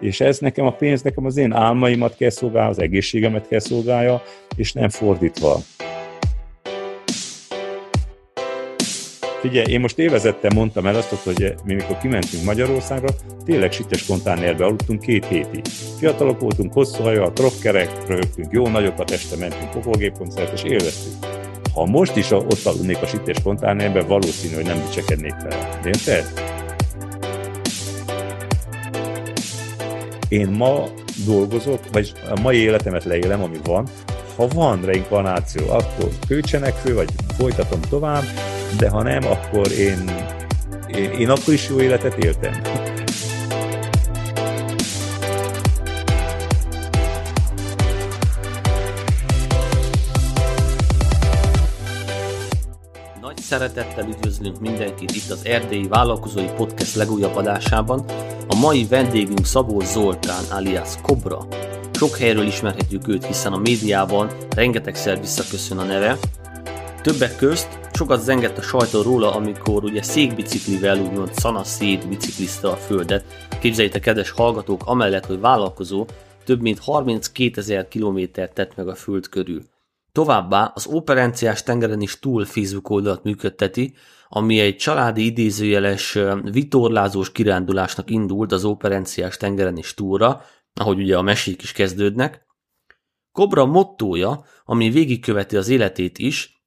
És ez nekem a pénz, nekem az én álmaimat kell szolgálja, az egészségemet kell szolgálja, és nem fordítva. Figyelj, én most évezettem mondtam el azt, hogy mi mikor kimentünk Magyarországra, tényleg sites kontánerbe aludtunk két hétig. Fiatalok voltunk, hosszú hajjal, trokkerek, röhögtünk, jó nagyokat este mentünk popolgépkoncert, és élveztük. Ha most is ott aludnék a sites kontánerbe, valószínű, hogy nem dicsekednék fel. Érted? Én ma dolgozok, vagy a mai életemet leélem, ami van, ha van reinkarnáció, akkor költsenek fő, vagy folytatom tovább, de ha nem, akkor én, én, én akkor is jó életet éltem. Nagy szeretettel üdvözlünk mindenkit itt az Erdélyi Vállalkozói Podcast legújabb adásában. Mai vendégünk Szabó Zoltán alias Kobra. Sok helyről ismerhetjük őt, hiszen a médiában rengetegszer visszaköszön a neve. Többek közt Sokat zengett a sajtó róla, amikor ugye székbiciklivel, úgymond szanaszét biciklizte a földet. Képzeljétek, kedves hallgatók, amellett, hogy vállalkozó, több mint 32 ezer kilométert tett meg a föld körül. Továbbá az operenciás tengeren is túl Facebook oldalt működteti, ami egy családi idézőjeles vitorlázós kirándulásnak indult az operenciás tengeren is túlra, ahogy ugye a mesék is kezdődnek. Kobra mottója, ami végigköveti az életét is,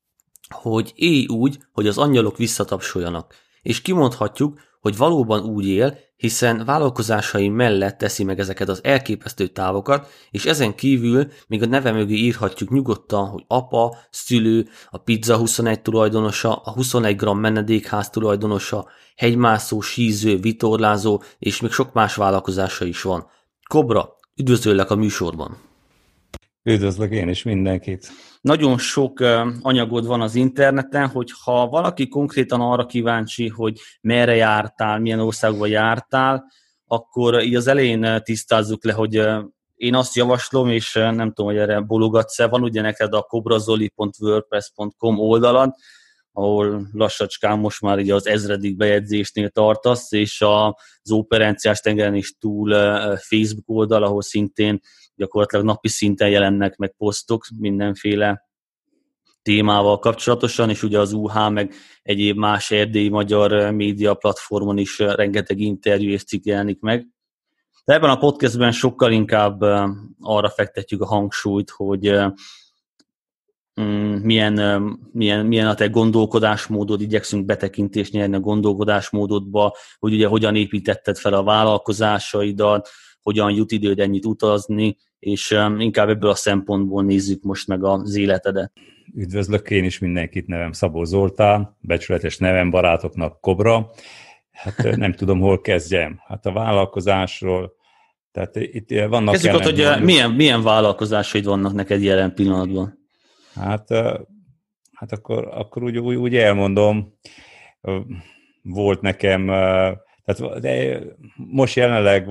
hogy élj úgy, hogy az angyalok visszatapsoljanak, és kimondhatjuk, hogy valóban úgy él, hiszen vállalkozásai mellett teszi meg ezeket az elképesztő távokat, és ezen kívül még a neve mögé írhatjuk nyugodtan, hogy apa, szülő, a Pizza 21 tulajdonosa, a 21 g menedékház tulajdonosa, hegymászó, síző, vitorlázó, és még sok más vállalkozása is van. Kobra, üdvözöllek a műsorban! Üdvözlök én is mindenkit! Nagyon sok anyagod van az interneten, hogy ha valaki konkrétan arra kíváncsi, hogy merre jártál, milyen országba jártál, akkor így az elején tisztázzuk le, hogy én azt javaslom, és nem tudom, hogy erre bologatsz-e, van ugye neked a kobrazoli.wordpress.com oldalad, ahol lassacskán most már így az ezredik bejegyzésnél tartasz, és az operenciás tengeren is túl Facebook oldal, ahol szintén gyakorlatilag napi szinten jelennek meg posztok mindenféle témával kapcsolatosan, és ugye az UH meg egyéb más erdélyi magyar média platformon is rengeteg interjú és cikk jelenik meg. De ebben a podcastben sokkal inkább arra fektetjük a hangsúlyt, hogy mm, milyen, milyen, milyen a te gondolkodásmódod, igyekszünk betekintést nyerni a gondolkodásmódodba, hogy ugye hogyan építetted fel a vállalkozásaidat, hogyan jut időd ennyit utazni, és inkább ebből a szempontból nézzük most meg az életedet. Üdvözlök én is mindenkit, nevem Szabó Zoltán, becsületes nevem barátoknak Kobra. Hát nem tudom, hol kezdjem. Hát a vállalkozásról, tehát itt vannak... Kezdjük ott, hogy mondjuk, milyen, milyen vállalkozásaid vannak neked jelen pillanatban? Hát, hát akkor, akkor úgy, úgy, úgy elmondom, volt nekem, tehát de most jelenleg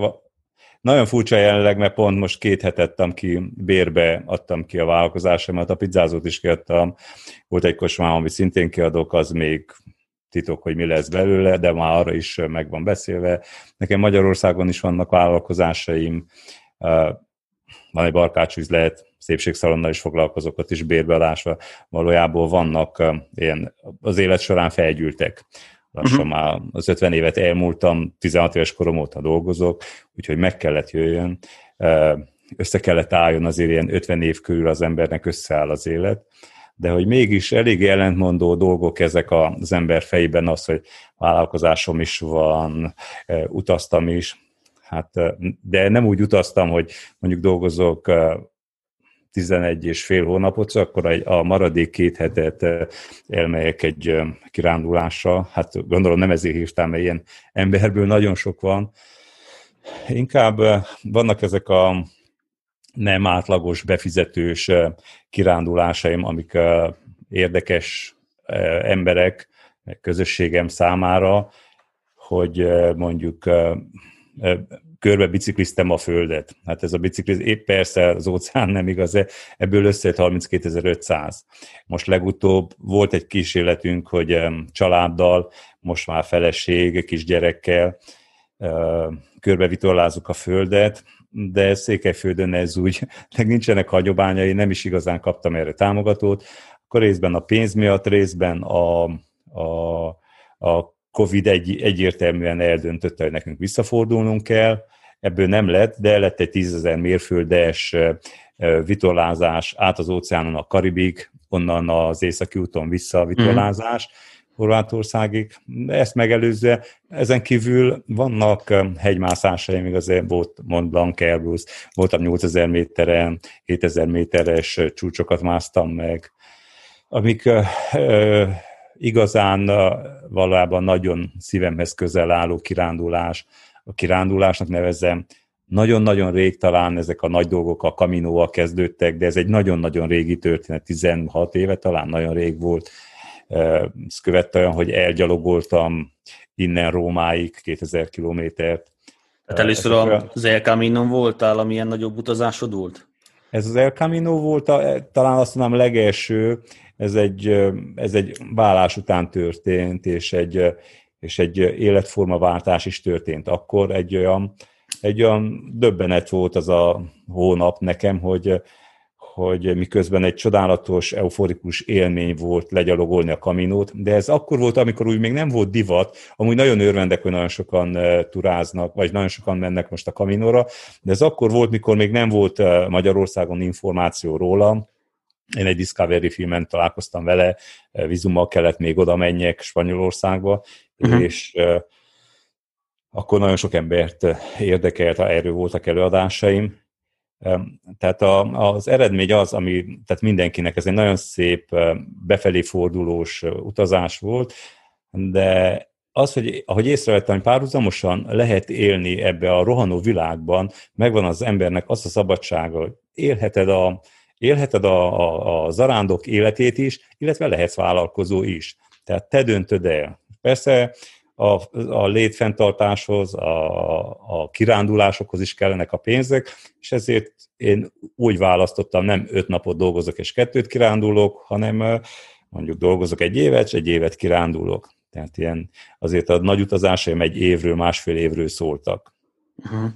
nagyon furcsa jelenleg, mert pont most két hetet adtam ki, bérbe adtam ki a vállalkozásomat, a pizzázót is kiadtam, volt egy kocsmám, amit szintén kiadok, az még titok, hogy mi lesz belőle, de már arra is meg van beszélve. Nekem Magyarországon is vannak vállalkozásaim, van egy barkácsüzlet, szépségszalonnal is foglalkozok, ott is bérbeadásra. Valójában vannak ilyen, az élet során felgyűltek lassan uh-huh. már az 50 évet elmúltam, 16 éves korom óta dolgozok, úgyhogy meg kellett jöjjön, össze kellett álljon azért ilyen 50 év körül az embernek összeáll az élet, de hogy mégis elég ellentmondó dolgok ezek az ember fejében az, hogy vállalkozásom is van, utaztam is, hát, de nem úgy utaztam, hogy mondjuk dolgozok 11 és fél hónapot, akkor a maradék két hetet elmegyek egy kirándulásra. Hát gondolom nem ezért hívtam, mert ilyen emberből nagyon sok van. Inkább vannak ezek a nem átlagos, befizetős kirándulásaim, amik érdekes emberek, közösségem számára, hogy mondjuk körbe bicikliztem a földet. Hát ez a bicikliz, épp persze az óceán nem igaz, ebből összejött 32.500. Most legutóbb volt egy kísérletünk, hogy családdal, most már feleség, kisgyerekkel, körbevitorlázzuk a Földet, de Székelyföldön ez úgy, nincsenek hagyományai, nem is igazán kaptam erre támogatót. Akkor részben a pénz miatt, részben a, a, a Covid egy, egyértelműen eldöntötte, hogy nekünk visszafordulnunk kell, ebből nem lett, de lett egy tízezer mérföldes vitorlázás át az óceánon a Karibig, onnan az északi úton vissza a vitorlázás, mm. Horvátországig. Ezt megelőzve, ezen kívül vannak hegymászásai, még azért volt Mont Blanc Airbus, voltam 8000 méteren, 7000 méteres csúcsokat másztam meg, amik igazán valójában nagyon szívemhez közel álló kirándulás, a kirándulásnak nevezem, nagyon-nagyon rég talán ezek a nagy dolgok a kaminóval kezdődtek, de ez egy nagyon-nagyon régi történet, 16 éve talán nagyon rég volt. Ez követte olyan, hogy elgyalogoltam innen Rómáig 2000 kilométert. Hát először az El Camino voltál, amilyen nagyobb utazásod volt? Ez az El Camino volt, talán azt mondom legelső, ez egy, ez egy vállás után történt, és egy, és egy életformaváltás is történt. Akkor egy olyan, egy olyan döbbenet volt az a hónap nekem, hogy, hogy miközben egy csodálatos, euforikus élmény volt legyalogolni a kaminót, de ez akkor volt, amikor úgy még nem volt divat, amúgy nagyon örvendek, hogy nagyon sokan turáznak, vagy nagyon sokan mennek most a kaminóra, de ez akkor volt, mikor még nem volt Magyarországon információ róla, én egy Discovery filmen találkoztam vele, vizummal kellett még oda menjek Spanyolországba, uh-huh. és akkor nagyon sok embert érdekelt, erről voltak előadásaim. Tehát a, az eredmény az, ami, tehát mindenkinek ez egy nagyon szép befelé fordulós utazás volt, de az, hogy ahogy észrevettem, hogy párhuzamosan lehet élni ebbe a rohanó világban, megvan az embernek az a szabadsága, hogy élheted a, élheted a, a, a zarándok életét is, illetve lehetsz vállalkozó is. Tehát te döntöd el. Persze a, a létfenntartáshoz, a, a kirándulásokhoz is kellenek a pénzek, és ezért én úgy választottam, nem öt napot dolgozok és kettőt kirándulok, hanem mondjuk dolgozok egy évet, és egy évet kirándulok. Tehát ilyen azért a nagy utazásaim egy évről, másfél évről szóltak. Uh-huh.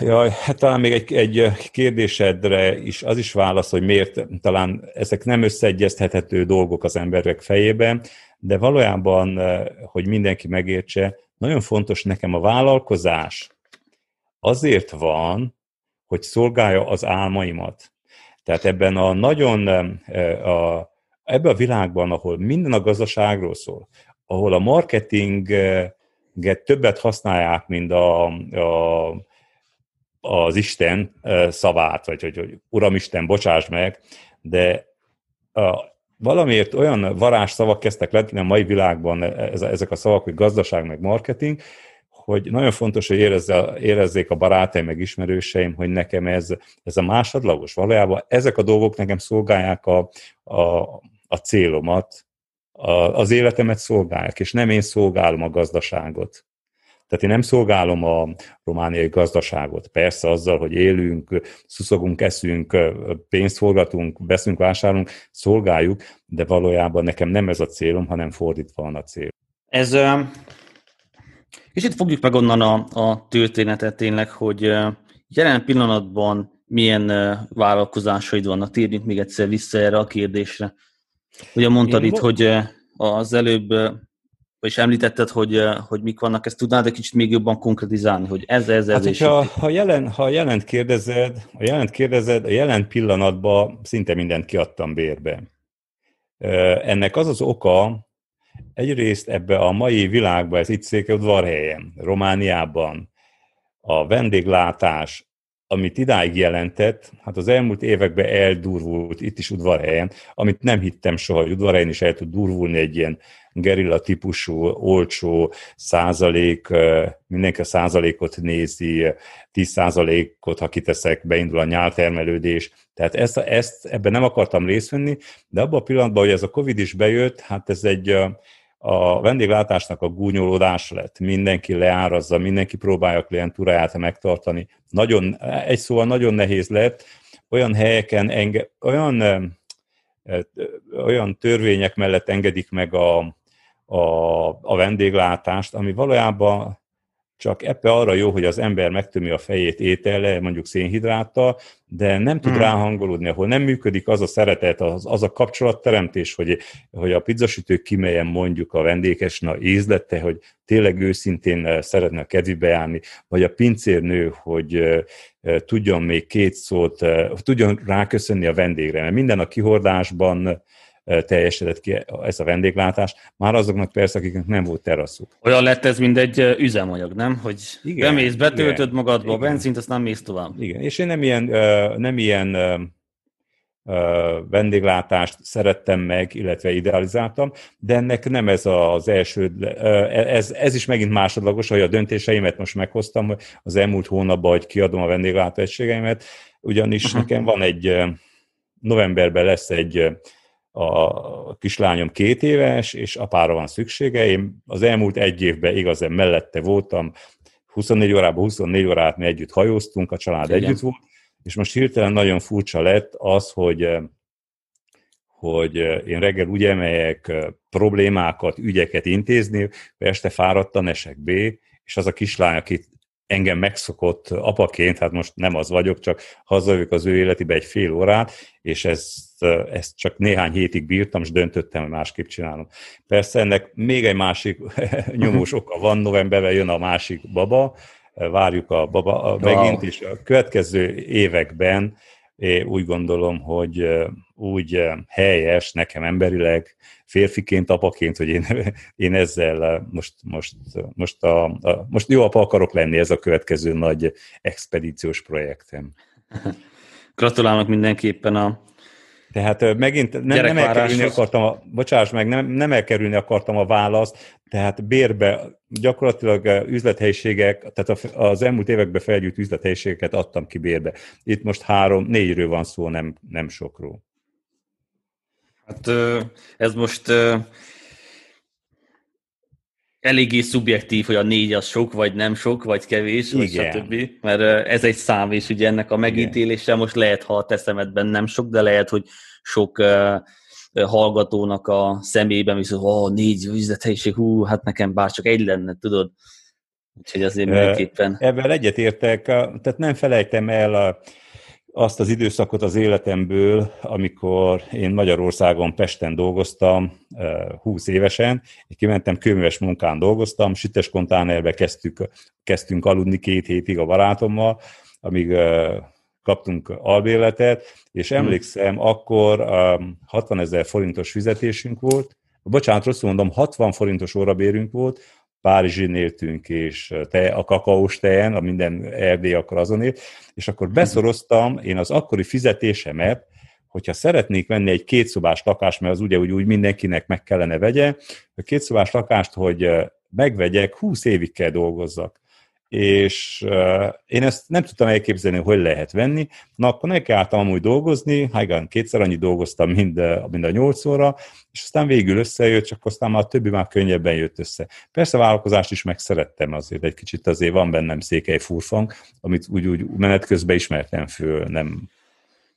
Jaj, hát talán még egy, egy kérdésedre is az is válasz, hogy miért talán ezek nem összeegyeztethető dolgok az emberek fejében, de valójában, hogy mindenki megértse, nagyon fontos nekem a vállalkozás azért van, hogy szolgálja az álmaimat. Tehát ebben a nagyon, a, ebben a világban, ahol minden a gazdaságról szól, ahol a marketinget többet használják, mint a, a az Isten szavát, vagy hogy, hogy Uram Isten, bocsáss meg, de a, valamiért olyan varázs szavak kezdtek lenni a mai világban ez, ezek a szavak, hogy gazdaság meg marketing, hogy nagyon fontos, hogy érezze, érezzék a barátaim meg ismerőseim, hogy nekem ez, ez a másodlagos. Valójában ezek a dolgok nekem szolgálják a, a, a célomat, a, az életemet szolgálják, és nem én szolgálom a gazdaságot. Tehát én nem szolgálom a romániai gazdaságot. Persze azzal, hogy élünk, szuszogunk, eszünk, pénzt forgatunk, veszünk, vásárolunk, szolgáljuk, de valójában nekem nem ez a célom, hanem fordítva van a cél. Ez, és itt fogjuk meg onnan a, a történetet tényleg, hogy jelen pillanatban milyen vállalkozásaid vannak. Térjünk még egyszer vissza erre a kérdésre. Ugye mondtad Én itt, hogy az előbb és említetted, hogy, hogy mik vannak, ezt tudnád egy kicsit még jobban konkretizálni, hogy ez, ez, ez hát, és ha, ha, jelen, ha jelent kérdezed, a jelent kérdezed, a jelen pillanatban szinte mindent kiadtam bérbe. Ennek az az oka, egyrészt ebbe a mai világban, ez itt Székelyudvarhelyen, Romániában, a vendéglátás, amit idáig jelentett, hát az elmúlt években eldurvult itt is udvarhelyen, amit nem hittem soha, hogy udvarhelyen is el tud durvulni egy ilyen gerilla típusú, olcsó százalék, mindenki a százalékot nézi, 10 százalékot, ha kiteszek, beindul a nyáltermelődés. Tehát ezt, ezt ebben nem akartam részt venni, de abban a pillanatban, hogy ez a Covid is bejött, hát ez egy a vendéglátásnak a gúnyolódás lett. Mindenki leárazza, mindenki próbálja a klientúráját megtartani. Nagyon, egy szóval nagyon nehéz lett. Olyan helyeken, enge, olyan, olyan törvények mellett engedik meg a, a, a vendéglátást, ami valójában csak ebbe arra jó, hogy az ember megtömi a fejét étele, mondjuk szénhidráttal, de nem tud hmm. ráhangolódni, ahol nem működik az a szeretet, az, az a kapcsolatteremtés, hogy, hogy a pizzasütő kimelyen mondjuk a vendéges na ízlette, hogy tényleg őszintén eh, szeretne a kedvibe járni, vagy a pincérnő, hogy eh, eh, tudjon még két szót, tudjon ráköszönni a vendégre, mert minden a kihordásban teljesedett ki ez a vendéglátás, már azoknak persze, akiknek nem volt teraszuk. Olyan lett ez, mint egy üzemanyag, nem? Hogy igen, bemész, betöltöd igen, magadba igen. a benzint, aztán mész tovább. Igen, és én nem ilyen, nem ilyen vendéglátást szerettem meg, illetve idealizáltam, de ennek nem ez az első, ez, ez is megint másodlagos, hogy a döntéseimet most meghoztam az elmúlt hónapban, hogy kiadom a vendéglátóegységeimet, ugyanis uh-huh. nekem van egy, novemberben lesz egy a kislányom két éves, és apára van szüksége. Én az elmúlt egy évben igazán mellette voltam, 24 órában, 24 órát mi együtt hajóztunk, a család Igen. együtt volt, és most hirtelen nagyon furcsa lett az, hogy hogy én reggel úgy emeljek problémákat, ügyeket intézni, este fáradtan esek B, és az a kislány, akit engem megszokott apaként, hát most nem az vagyok, csak hazajövök az ő életébe egy fél órát, és ezt, ezt csak néhány hétig bírtam, és döntöttem, hogy másképp csinálom. Persze ennek még egy másik nyomós oka van, novemberben jön a másik baba, várjuk a baba a megint, és a következő években én úgy gondolom, hogy úgy helyes nekem emberileg, férfiként, apaként, hogy én, én ezzel most, most, most, a, a, most jó apa akarok lenni, ez a következő nagy expedíciós projektem. Gratulálok mindenképpen a tehát megint nem, nem elkerülni akartam, a, bocsáss meg, nem, nem elkerülni akartam a választ, tehát bérbe gyakorlatilag üzlethelyiségek, tehát az elmúlt években felgyűjt üzlethelyiségeket adtam ki bérbe. Itt most három, négyről van szó, nem, nem sokról. Hát ez most eléggé szubjektív, hogy a négy az sok, vagy nem sok, vagy kevés, vagy stb. Mert ez egy szám, és ugye ennek a megítélése most lehet, ha a te szemedben nem sok, de lehet, hogy sok hallgatónak a szemében, viszont ó, négy üzlethelyiség, hú, hát nekem bár csak egy lenne, tudod? Úgyhogy azért mindenképpen... Ebben egyetértek, tehát nem felejtem el a, azt az időszakot az életemből, amikor én Magyarországon Pesten dolgoztam, 20 évesen, én kimentem kőműves munkán dolgoztam, sütes kontánerbe kezdtük, kezdtünk aludni két hétig a barátommal, amíg kaptunk albérletet, és hmm. emlékszem, akkor 60 ezer forintos fizetésünk volt, bocsánat, rosszul mondom, 60 forintos órabérünk volt, Párizsin éltünk, és te, a kakaós tejen, a minden Erdély akkor azon élt, és akkor beszoroztam én az akkori fizetésemet, hogyha szeretnék venni egy kétszobás lakást, mert az ugye úgy, úgy mindenkinek meg kellene vegye, a kétszobás lakást, hogy megvegyek, 20 évig kell dolgozzak és uh, én ezt nem tudtam elképzelni, hogy lehet venni. Na, akkor nekiálltam amúgy dolgozni, igen, kétszer annyit dolgoztam, mind, mind a nyolc óra, és aztán végül összejött, csak aztán már a többi már könnyebben jött össze. Persze a vállalkozást is megszerettem azért, egy kicsit azért van bennem székely furfang, amit úgy, úgy menet közben ismertem föl, nem...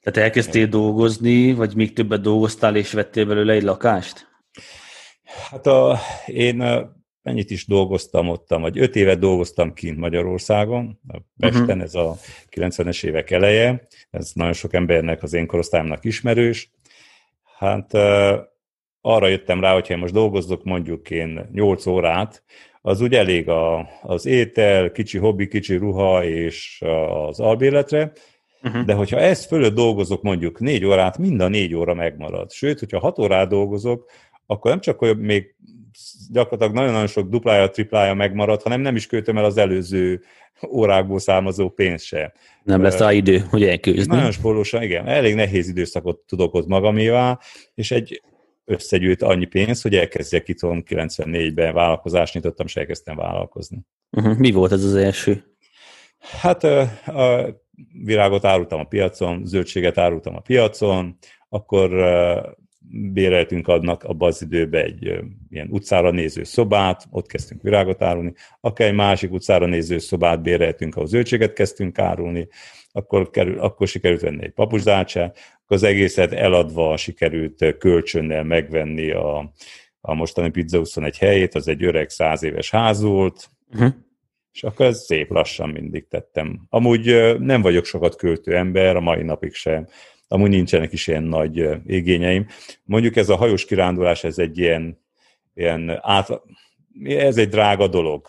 Tehát elkezdtél dolgozni, vagy még többet dolgoztál, és vettél belőle egy lakást? Hát a, én mennyit is dolgoztam ott, vagy öt évet dolgoztam kint Magyarországon, a Pesten, uh-huh. ez a 90-es évek eleje, ez nagyon sok embernek, az én korosztályomnak ismerős. Hát arra jöttem rá, hogyha én most dolgozok mondjuk én 8 órát, az úgy elég a, az étel, kicsi hobbi, kicsi ruha és az albéletre, uh-huh. de hogyha ezt fölött dolgozok mondjuk négy órát, mind a négy óra megmarad. Sőt, hogyha hat órát dolgozok, akkor nem csak, hogy még gyakorlatilag nagyon-nagyon sok duplája, triplája megmarad, hanem nem is költöm el az előző órákból származó pénzt se. Nem lesz rá idő, hogy elkőzni. Nagyon spórolósan, igen. Elég nehéz időszakot tudok ott magamévá, és egy összegyűjt annyi pénz, hogy elkezdjek itt 94-ben vállalkozást nyitottam, és elkezdtem vállalkozni. Uh-huh. Mi volt ez az első? Hát a virágot árultam a piacon, zöldséget árultam a piacon, akkor béreltünk adnak abban az időben egy ilyen utcára néző szobát, ott kezdtünk virágot árulni, akár egy másik utcára néző szobát béreltünk, ahol zöldséget kezdtünk árulni, akkor, kerül, akkor sikerült venni egy papucsdácsát, akkor az egészet eladva sikerült kölcsönnel megvenni a, a mostani Pizza 21 helyét, az egy öreg száz éves ház volt, uh-huh. És akkor ez szép lassan mindig tettem. Amúgy nem vagyok sokat költő ember, a mai napig sem. Amúgy nincsenek is ilyen nagy igényeim. Mondjuk ez a hajós kirándulás, ez egy ilyen, ilyen át, ez egy drága dolog.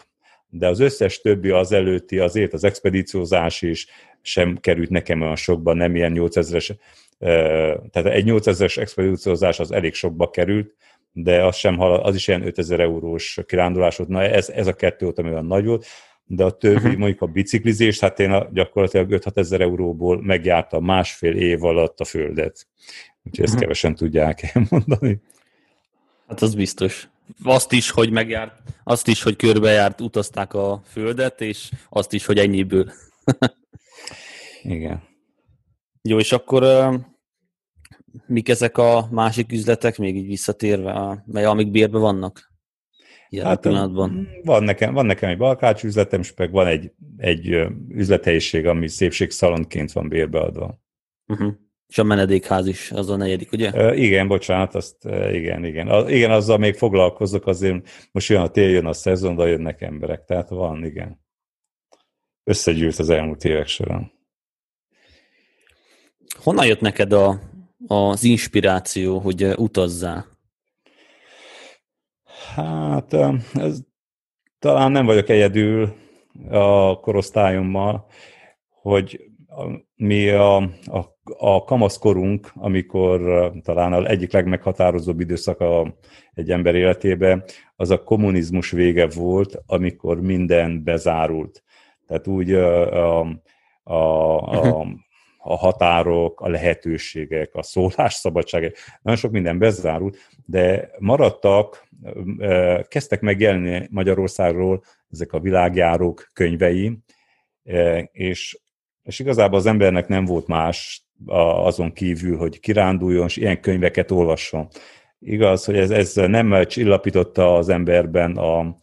De az összes többi az előtti, azért az expedíciózás is sem került nekem olyan sokba, nem ilyen 8000-es, tehát egy 8000-es expedíciózás az elég sokba került, de az sem halad, az is ilyen 5000 eurós kirándulás volt. Na ez, ez a kettő volt, ami olyan nagy volt, de a többi, uh-huh. mondjuk a biciklizés, hát én a, gyakorlatilag 5-6 ezer euróból megjártam másfél év alatt a földet. Úgyhogy ezt uh-huh. kevesen tudják elmondani. Hát az biztos. Azt is, hogy megjárt, azt is, hogy körbejárt, utazták a földet, és azt is, hogy ennyiből. Igen. Jó, és akkor mik ezek a másik üzletek, még így visszatérve, mely amik bérbe vannak? Hát, pillanatban. Van nekem, van nekem egy balkács üzletem, és meg van egy, egy üzlethelyiség, ami szépségszalonként van bérbeadva. Uh-huh. És a menedékház is, az a negyedik, ugye? Uh, igen, bocsánat, azt uh, igen, igen. A, igen, azzal még foglalkozok, azért most jön a tél, jön a szezon, de jönnek emberek, tehát van, igen. Összegyűlt az elmúlt évek során. Honnan jött neked a, az inspiráció, hogy utazzál? Hát, ez, talán nem vagyok egyedül a korosztályommal, hogy mi a, a, a kamaszkorunk, amikor talán az egyik legmeghatározóbb időszak a, egy ember életében, az a kommunizmus vége volt, amikor minden bezárult. Tehát úgy a, a, a, a a határok, a lehetőségek, a szólásszabadság, nagyon sok minden bezárult, de maradtak, kezdtek megjelenni Magyarországról ezek a világjárók könyvei, és, és igazából az embernek nem volt más azon kívül, hogy kiránduljon, és ilyen könyveket olvasson. Igaz, hogy ez, ez nem csillapította az emberben a,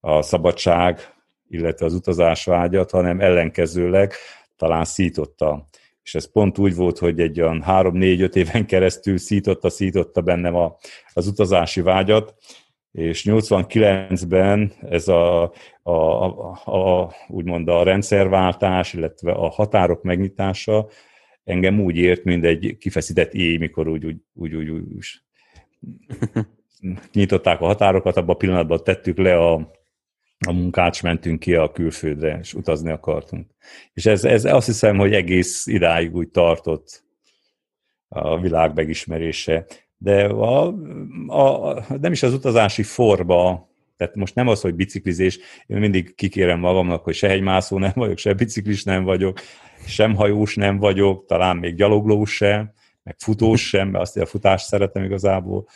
a szabadság, illetve az utazásvágyat, hanem ellenkezőleg talán szította és ez pont úgy volt, hogy egy olyan három-négy-öt éven keresztül szította, szította bennem a, az utazási vágyat, és 89-ben ez a, a, a, a, úgymond a rendszerváltás, illetve a határok megnyitása engem úgy ért, mint egy kifeszített éj, mikor úgy, úgy, úgy, úgy, úgy nyitották a határokat, abban a pillanatban tettük le a, a munkács mentünk ki a külföldre, és utazni akartunk. És ez, ez azt hiszem, hogy egész idáig úgy tartott a világ megismerése. De a, a, nem is az utazási forma, tehát most nem az, hogy biciklizés, én mindig kikérem magamnak, hogy se hegymászó nem vagyok, se biciklis nem vagyok, sem hajós nem vagyok, talán még gyaloglós sem, meg futós sem, mert azt a futást szeretem igazából,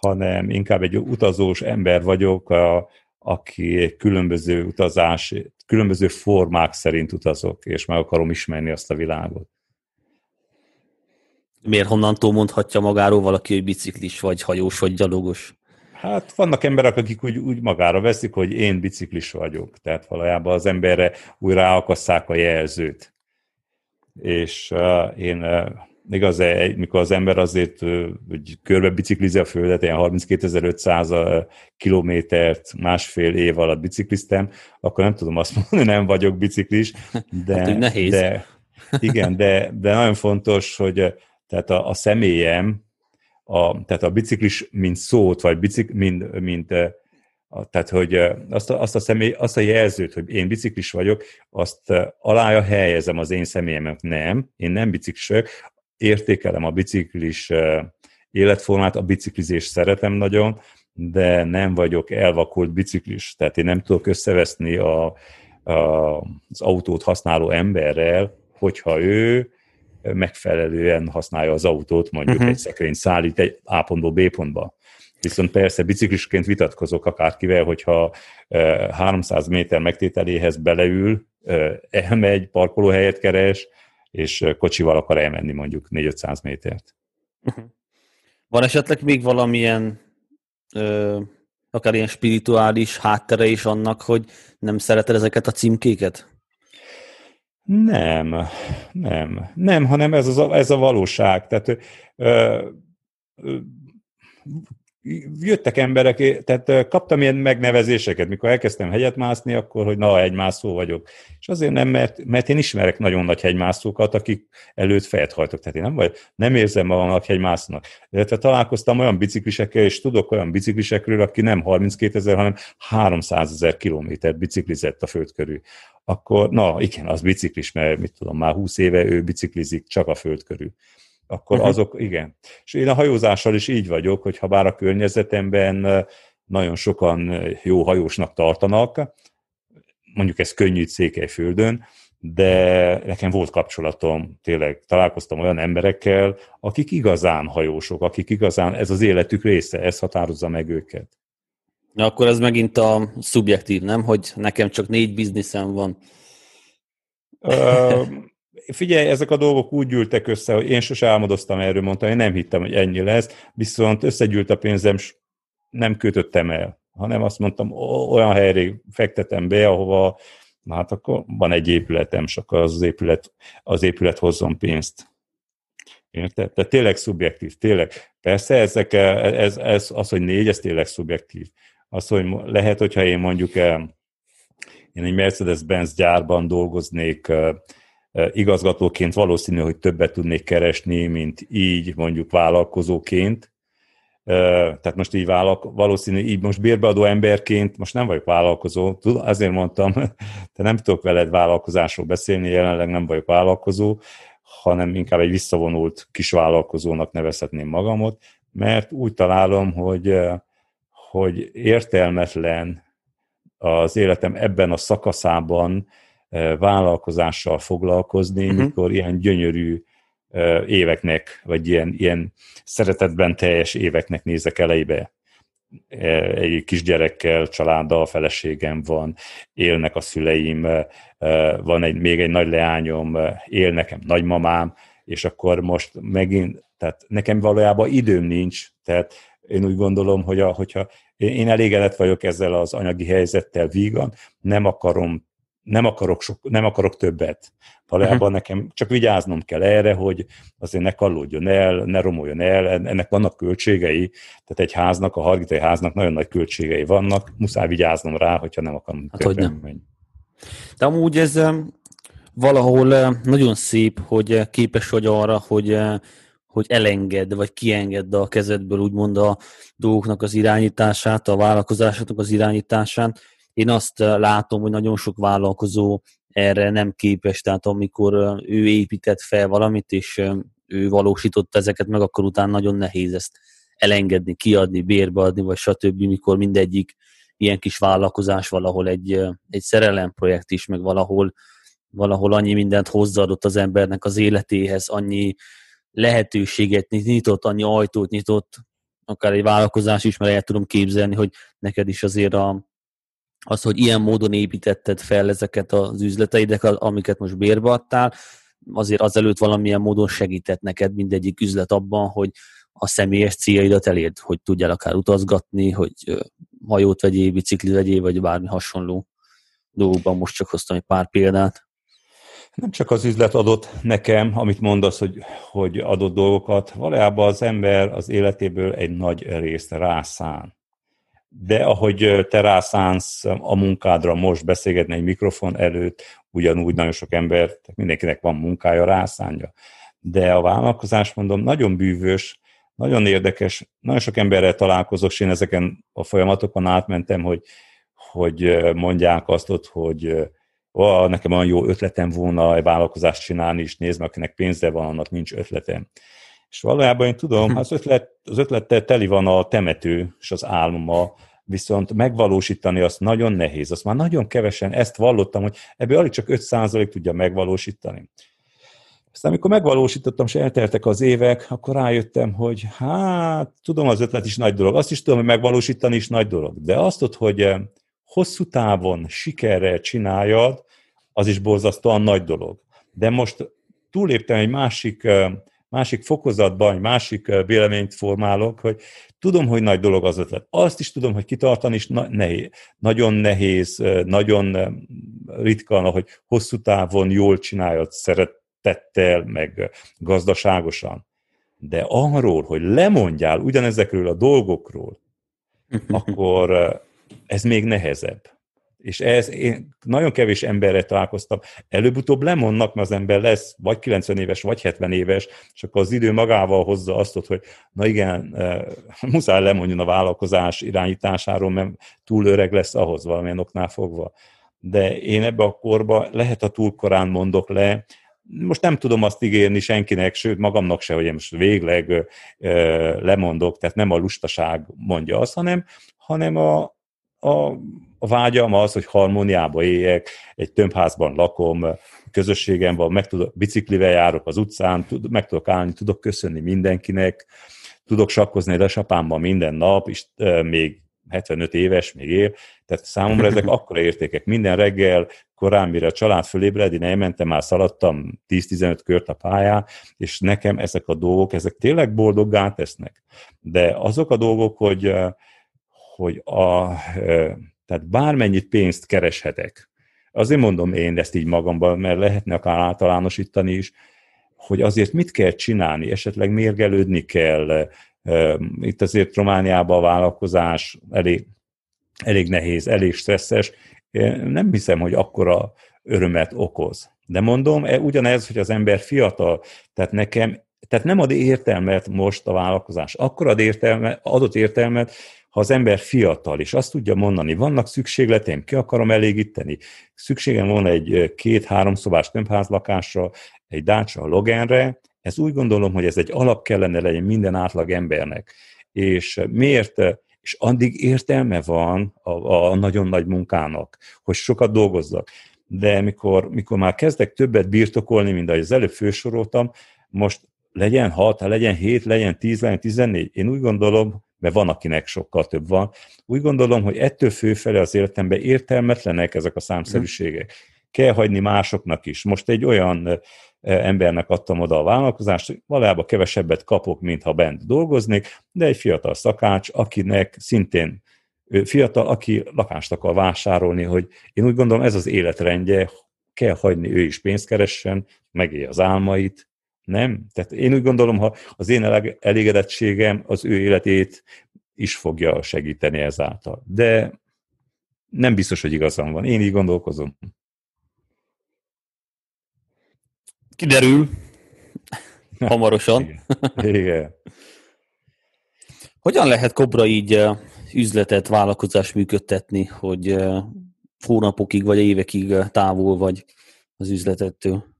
hanem inkább egy utazós ember vagyok, a, aki különböző utazás, különböző formák szerint utazok, és meg akarom ismerni azt a világot. Miért honnantól mondhatja magáról valaki, hogy biciklis, vagy hajós, vagy gyalogos? Hát vannak emberek, akik úgy, úgy magára veszik, hogy én biciklis vagyok. Tehát valójában az emberre újra ráakasszák a jelzőt. És uh, én uh, igaz, mikor az ember azért hogy körbe biciklizi a földet, ilyen 32.500 kilométert másfél év alatt bicikliztem, akkor nem tudom azt mondani, nem vagyok biciklis, de, hát, nehéz. de igen, de, de nagyon fontos, hogy tehát a, a személyem, a, tehát a biciklis, mint szót, vagy bicik, mint, mint a, tehát, hogy azt a, azt, a személy, azt a jelzőt, hogy én biciklis vagyok, azt alája helyezem az én személyemet. Nem, én nem biciklis vagyok, értékelem a biciklis életformát, a biciklizést szeretem nagyon, de nem vagyok elvakult biciklis, tehát én nem tudok összeveszni a, a, az autót használó emberrel, hogyha ő megfelelően használja az autót, mondjuk uh-huh. egy szekrény szállít egy A pontból B pontba. Viszont persze biciklisként vitatkozok akárkivel, hogyha 300 méter megtételéhez beleül, elmegy, parkolóhelyet keres, és kocsival akar elmenni mondjuk 4-500 métert. Uh-huh. Van esetleg még valamilyen ö, akár ilyen spirituális háttere is annak, hogy nem szereted ezeket a címkéket? Nem, nem, nem, hanem ez, az a, ez a valóság. Tehát ö, ö, jöttek emberek, tehát kaptam ilyen megnevezéseket, mikor elkezdtem hegyet mászni, akkor, hogy na, hegymászó vagyok. És azért nem, mert, mert én ismerek nagyon nagy hegymászókat, akik előtt fejet hajtok. Tehát én nem, vagy, nem érzem magamnak hegymászónak. Illetve találkoztam olyan biciklisekkel, és tudok olyan biciklisekről, aki nem 32 ezer, hanem 300 ezer kilométert biciklizett a föld körül. Akkor, na igen, az biciklis, mert mit tudom, már 20 éve ő biciklizik csak a föld körül akkor uh-huh. azok, igen. És én a hajózással is így vagyok, hogy ha bár a környezetemben nagyon sokan jó hajósnak tartanak, mondjuk ez könnyű Székelyföldön, de nekem volt kapcsolatom, tényleg találkoztam olyan emberekkel, akik igazán hajósok, akik igazán ez az életük része, ez határozza meg őket. Na akkor ez megint a szubjektív, nem? Hogy nekem csak négy bizniszem van. Figyelj, ezek a dolgok úgy gyűltek össze, hogy én sose álmodoztam erről, mondtam, én nem hittem, hogy ennyi lesz, viszont összegyűlt a pénzem, és nem kötöttem el, hanem azt mondtam, olyan helyre fektetem be, ahova, hát akkor van egy épületem, és akkor az, épület, az épület hozzon pénzt. Érted? Tehát tényleg szubjektív, tényleg. Persze ezek, ez, ez, az, hogy négy, ez tényleg szubjektív. Az, hogy lehet, hogyha én mondjuk én egy Mercedes-Benz gyárban dolgoznék igazgatóként valószínű, hogy többet tudnék keresni, mint így mondjuk vállalkozóként. Tehát most így vállalko- valószínű, így most bérbeadó emberként, most nem vagyok vállalkozó, azért mondtam, te nem tudok veled vállalkozásról beszélni, jelenleg nem vagyok vállalkozó, hanem inkább egy visszavonult kis vállalkozónak nevezhetném magamot, mert úgy találom, hogy, hogy értelmetlen az életem ebben a szakaszában vállalkozással foglalkozni, uh-huh. mikor ilyen gyönyörű éveknek, vagy ilyen, ilyen szeretetben teljes éveknek nézek eleibe. Egy kisgyerekkel, családdal, feleségem van, élnek a szüleim, van egy, még egy nagy leányom, él nekem nagymamám, és akkor most megint, tehát nekem valójában időm nincs, tehát én úgy gondolom, hogy a, hogyha én elégedett vagyok ezzel az anyagi helyzettel vígan, nem akarom nem akarok, sok, nem akarok többet. Valójában uh-huh. nekem csak vigyáznom kell erre, hogy azért ne kallódjon el, ne romoljon el, ennek vannak költségei, tehát egy háznak, a hargitai háznak nagyon nagy költségei vannak, muszáj vigyáznom rá, hogyha nem akarom hát, hogy nem. De amúgy ez valahol nagyon szép, hogy képes vagy arra, hogy hogy elenged, vagy kienged a kezedből úgymond a dolgoknak az irányítását, a vállalkozásoknak az irányítását, én azt látom, hogy nagyon sok vállalkozó erre nem képes, tehát amikor ő épített fel valamit, és ő valósította ezeket meg, akkor utána nagyon nehéz ezt elengedni, kiadni, bérbe vagy stb., mikor mindegyik ilyen kis vállalkozás valahol egy, egy szerelemprojekt is, meg valahol, valahol annyi mindent hozzáadott az embernek az életéhez, annyi lehetőséget nyitott, annyi ajtót nyitott, akár egy vállalkozás is, mert el tudom képzelni, hogy neked is azért a, az, hogy ilyen módon építetted fel ezeket az üzleteidet, amiket most bérbe adtál, azért azelőtt valamilyen módon segített neked mindegyik üzlet abban, hogy a személyes céljaidat elérd, hogy tudjál akár utazgatni, hogy hajót vegyél, bicikli vegyél, vagy bármi hasonló dolgokban. Most csak hoztam egy pár példát. Nem csak az üzlet adott nekem, amit mondasz, hogy, hogy adott dolgokat, valójában az ember az életéből egy nagy részt rászán de ahogy te rászánsz a munkádra most beszélgetni egy mikrofon előtt, ugyanúgy nagyon sok ember, mindenkinek van munkája, rászánja. De a vállalkozás, mondom, nagyon bűvös, nagyon érdekes, nagyon sok emberrel találkozok, és én ezeken a folyamatokon átmentem, hogy, hogy mondják azt ott, hogy ó, nekem olyan jó ötletem volna egy vállalkozást csinálni, és nézd meg, akinek pénze van, annak nincs ötletem. És valójában én tudom, az, ötlet, az ötlettel teli van a temető és az álmoma, viszont megvalósítani azt nagyon nehéz. Azt már nagyon kevesen ezt vallottam, hogy ebből alig csak 5% tudja megvalósítani. Aztán amikor megvalósítottam, és elteltek az évek, akkor rájöttem, hogy hát, tudom, az ötlet is nagy dolog, azt is tudom, hogy megvalósítani is nagy dolog, de azt ott, hogy eh, hosszú távon sikerrel csináljad, az is borzasztóan nagy dolog. De most túléptem egy másik eh, másik fokozatban, egy másik véleményt formálok, hogy tudom, hogy nagy dolog az ötlet. Azt is tudom, hogy kitartani is nehéz, nagyon nehéz, nagyon ritka, hogy hosszú távon jól csináljad szeretettel, meg gazdaságosan. De arról, hogy lemondjál ugyanezekről a dolgokról, akkor ez még nehezebb. És ez, én nagyon kevés emberre találkoztam. Előbb-utóbb lemondnak, mert az ember lesz vagy 90 éves, vagy 70 éves, és akkor az idő magával hozza azt, hogy na igen, muszáj lemondjon a vállalkozás irányításáról, mert túl öreg lesz ahhoz valamilyen oknál fogva. De én ebbe a korba lehet, a túl korán mondok le, most nem tudom azt ígérni senkinek, sőt magamnak se, hogy én most végleg lemondok, tehát nem a lustaság mondja azt, hanem, hanem a, a, a vágyam az, hogy harmóniába éljek, egy tömbházban lakom, közösségem van, meg tudok, biciklivel járok az utcán, tud, meg tudok állni, tudok köszönni mindenkinek, tudok sakkozni édesapámmal minden nap, és e, még 75 éves, még él, tehát számomra ezek akkora értékek. Minden reggel, korán, mire a család fölébred, én elmentem, már szaladtam 10-15 kört a pályán, és nekem ezek a dolgok, ezek tényleg boldoggá tesznek. De azok a dolgok, hogy, hogy a, tehát bármennyit pénzt kereshetek, azért mondom én ezt így magamban, mert lehetne akár általánosítani is, hogy azért mit kell csinálni, esetleg mérgelődni kell. Itt azért Romániában a vállalkozás elég, elég nehéz, elég stresszes. Én nem hiszem, hogy akkora örömet okoz. De mondom, e, ugyanez, hogy az ember fiatal, tehát nekem, tehát nem ad értelmet most a vállalkozás. Akkor ad értelme, adott értelmet, ha az ember fiatal, és azt tudja mondani, vannak szükségleteim, ki akarom elégíteni, szükségem van egy két-három szobás tömbházlakásra, egy dácsa a Loganre, ez úgy gondolom, hogy ez egy alap kellene legyen minden átlag embernek. És miért és addig értelme van a, a nagyon nagy munkának, hogy sokat dolgozzak. De mikor, mikor már kezdek többet birtokolni, mint ahogy az előbb fősoroltam, most legyen 6, legyen 7, legyen 10, legyen 14, én úgy gondolom, mert van, akinek sokkal több van. Úgy gondolom, hogy ettől főfele az életemben értelmetlenek ezek a számszerűségek. Kell hagyni másoknak is. Most egy olyan embernek adtam oda a vállalkozást, hogy valójában kevesebbet kapok, mint ha bent dolgoznék, de egy fiatal szakács, akinek szintén fiatal, aki lakást akar vásárolni, hogy én úgy gondolom ez az életrendje, kell hagyni ő is pénzt keressen, megélje az álmait, nem? Tehát én úgy gondolom, ha az én elégedettségem az ő életét is fogja segíteni ezáltal. De nem biztos, hogy igazam van. Én így gondolkozom. Kiderül hamarosan. Igen. Igen. Hogyan lehet Kobra így üzletet, vállalkozást működtetni, hogy hónapokig vagy évekig távol vagy az üzletettől?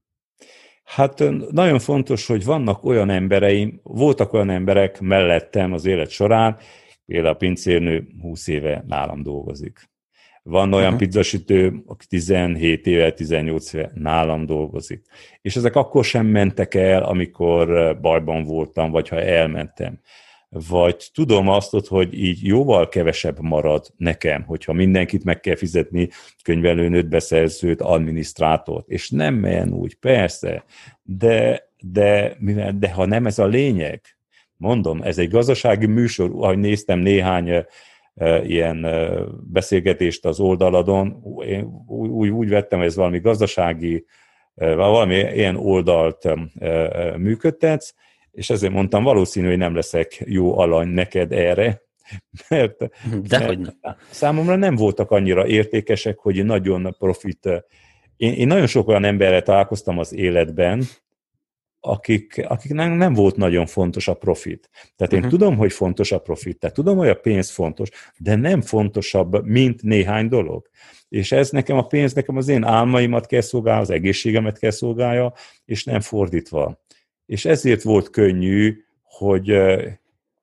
Hát nagyon fontos, hogy vannak olyan embereim, voltak olyan emberek mellettem az élet során, például a pincérnő 20 éve nálam dolgozik. Van olyan uh-huh. pizzasütő, aki 17 éve, 18 éve nálam dolgozik. És ezek akkor sem mentek el, amikor bajban voltam, vagy ha elmentem vagy tudom azt, hogy így jóval kevesebb marad nekem, hogyha mindenkit meg kell fizetni, könyvelőnőt, beszerzőt, adminisztrátort, és nem melyen úgy, persze, de, de, de ha nem ez a lényeg, mondom, ez egy gazdasági műsor, ahogy néztem néhány ilyen beszélgetést az oldaladon, én úgy, úgy vettem, hogy ez valami gazdasági, valami ilyen oldalt működtetsz, és ezért mondtam, valószínű, hogy nem leszek jó alany neked erre, mert, mert számomra nem voltak annyira értékesek, hogy nagyon profit. Én, én nagyon sok olyan emberrel találkoztam az életben, akik, akiknek nem volt nagyon fontos a profit. Tehát én uh-huh. tudom, hogy fontos a profit, tehát tudom, hogy a pénz fontos, de nem fontosabb, mint néhány dolog. És ez nekem a pénz, nekem az én álmaimat kell szolgálja, az egészségemet kell szolgálja, és nem fordítva és ezért volt könnyű, hogy,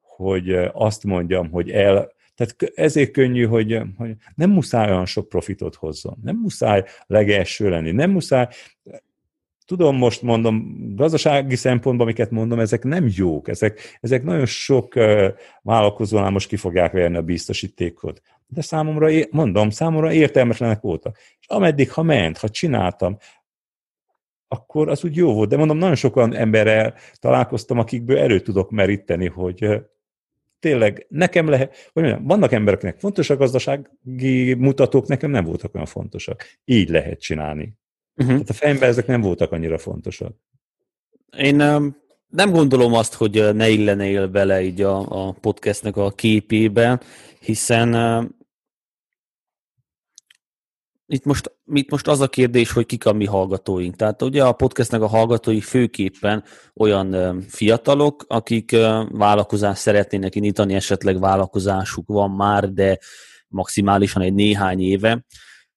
hogy azt mondjam, hogy el, tehát ezért könnyű, hogy, hogy nem muszáj olyan sok profitot hozzon, nem muszáj legelső lenni, nem muszáj, tudom, most mondom, gazdasági szempontból, amiket mondom, ezek nem jók, ezek, ezek nagyon sok vállalkozónál most ki fogják verni a biztosítékot. De számomra, mondom, számomra értelmetlenek voltak. És ameddig, ha ment, ha csináltam, akkor az úgy jó volt. De mondom, nagyon sokan emberrel találkoztam, akikből erő tudok meríteni, hogy tényleg nekem lehet, vagy mondjam, vannak embereknek fontos a gazdasági mutatók, nekem nem voltak olyan fontosak. Így lehet csinálni. Uh-huh. Tehát a fejemben ezek nem voltak annyira fontosak. Én um, nem gondolom azt, hogy ne illenél bele így a, a podcastnek a képébe, hiszen itt most, itt most az a kérdés, hogy kik a mi hallgatóink. Tehát ugye a podcastnek a hallgatói főképpen olyan fiatalok, akik vállalkozást szeretnének indítani, esetleg vállalkozásuk van már, de maximálisan egy néhány éve.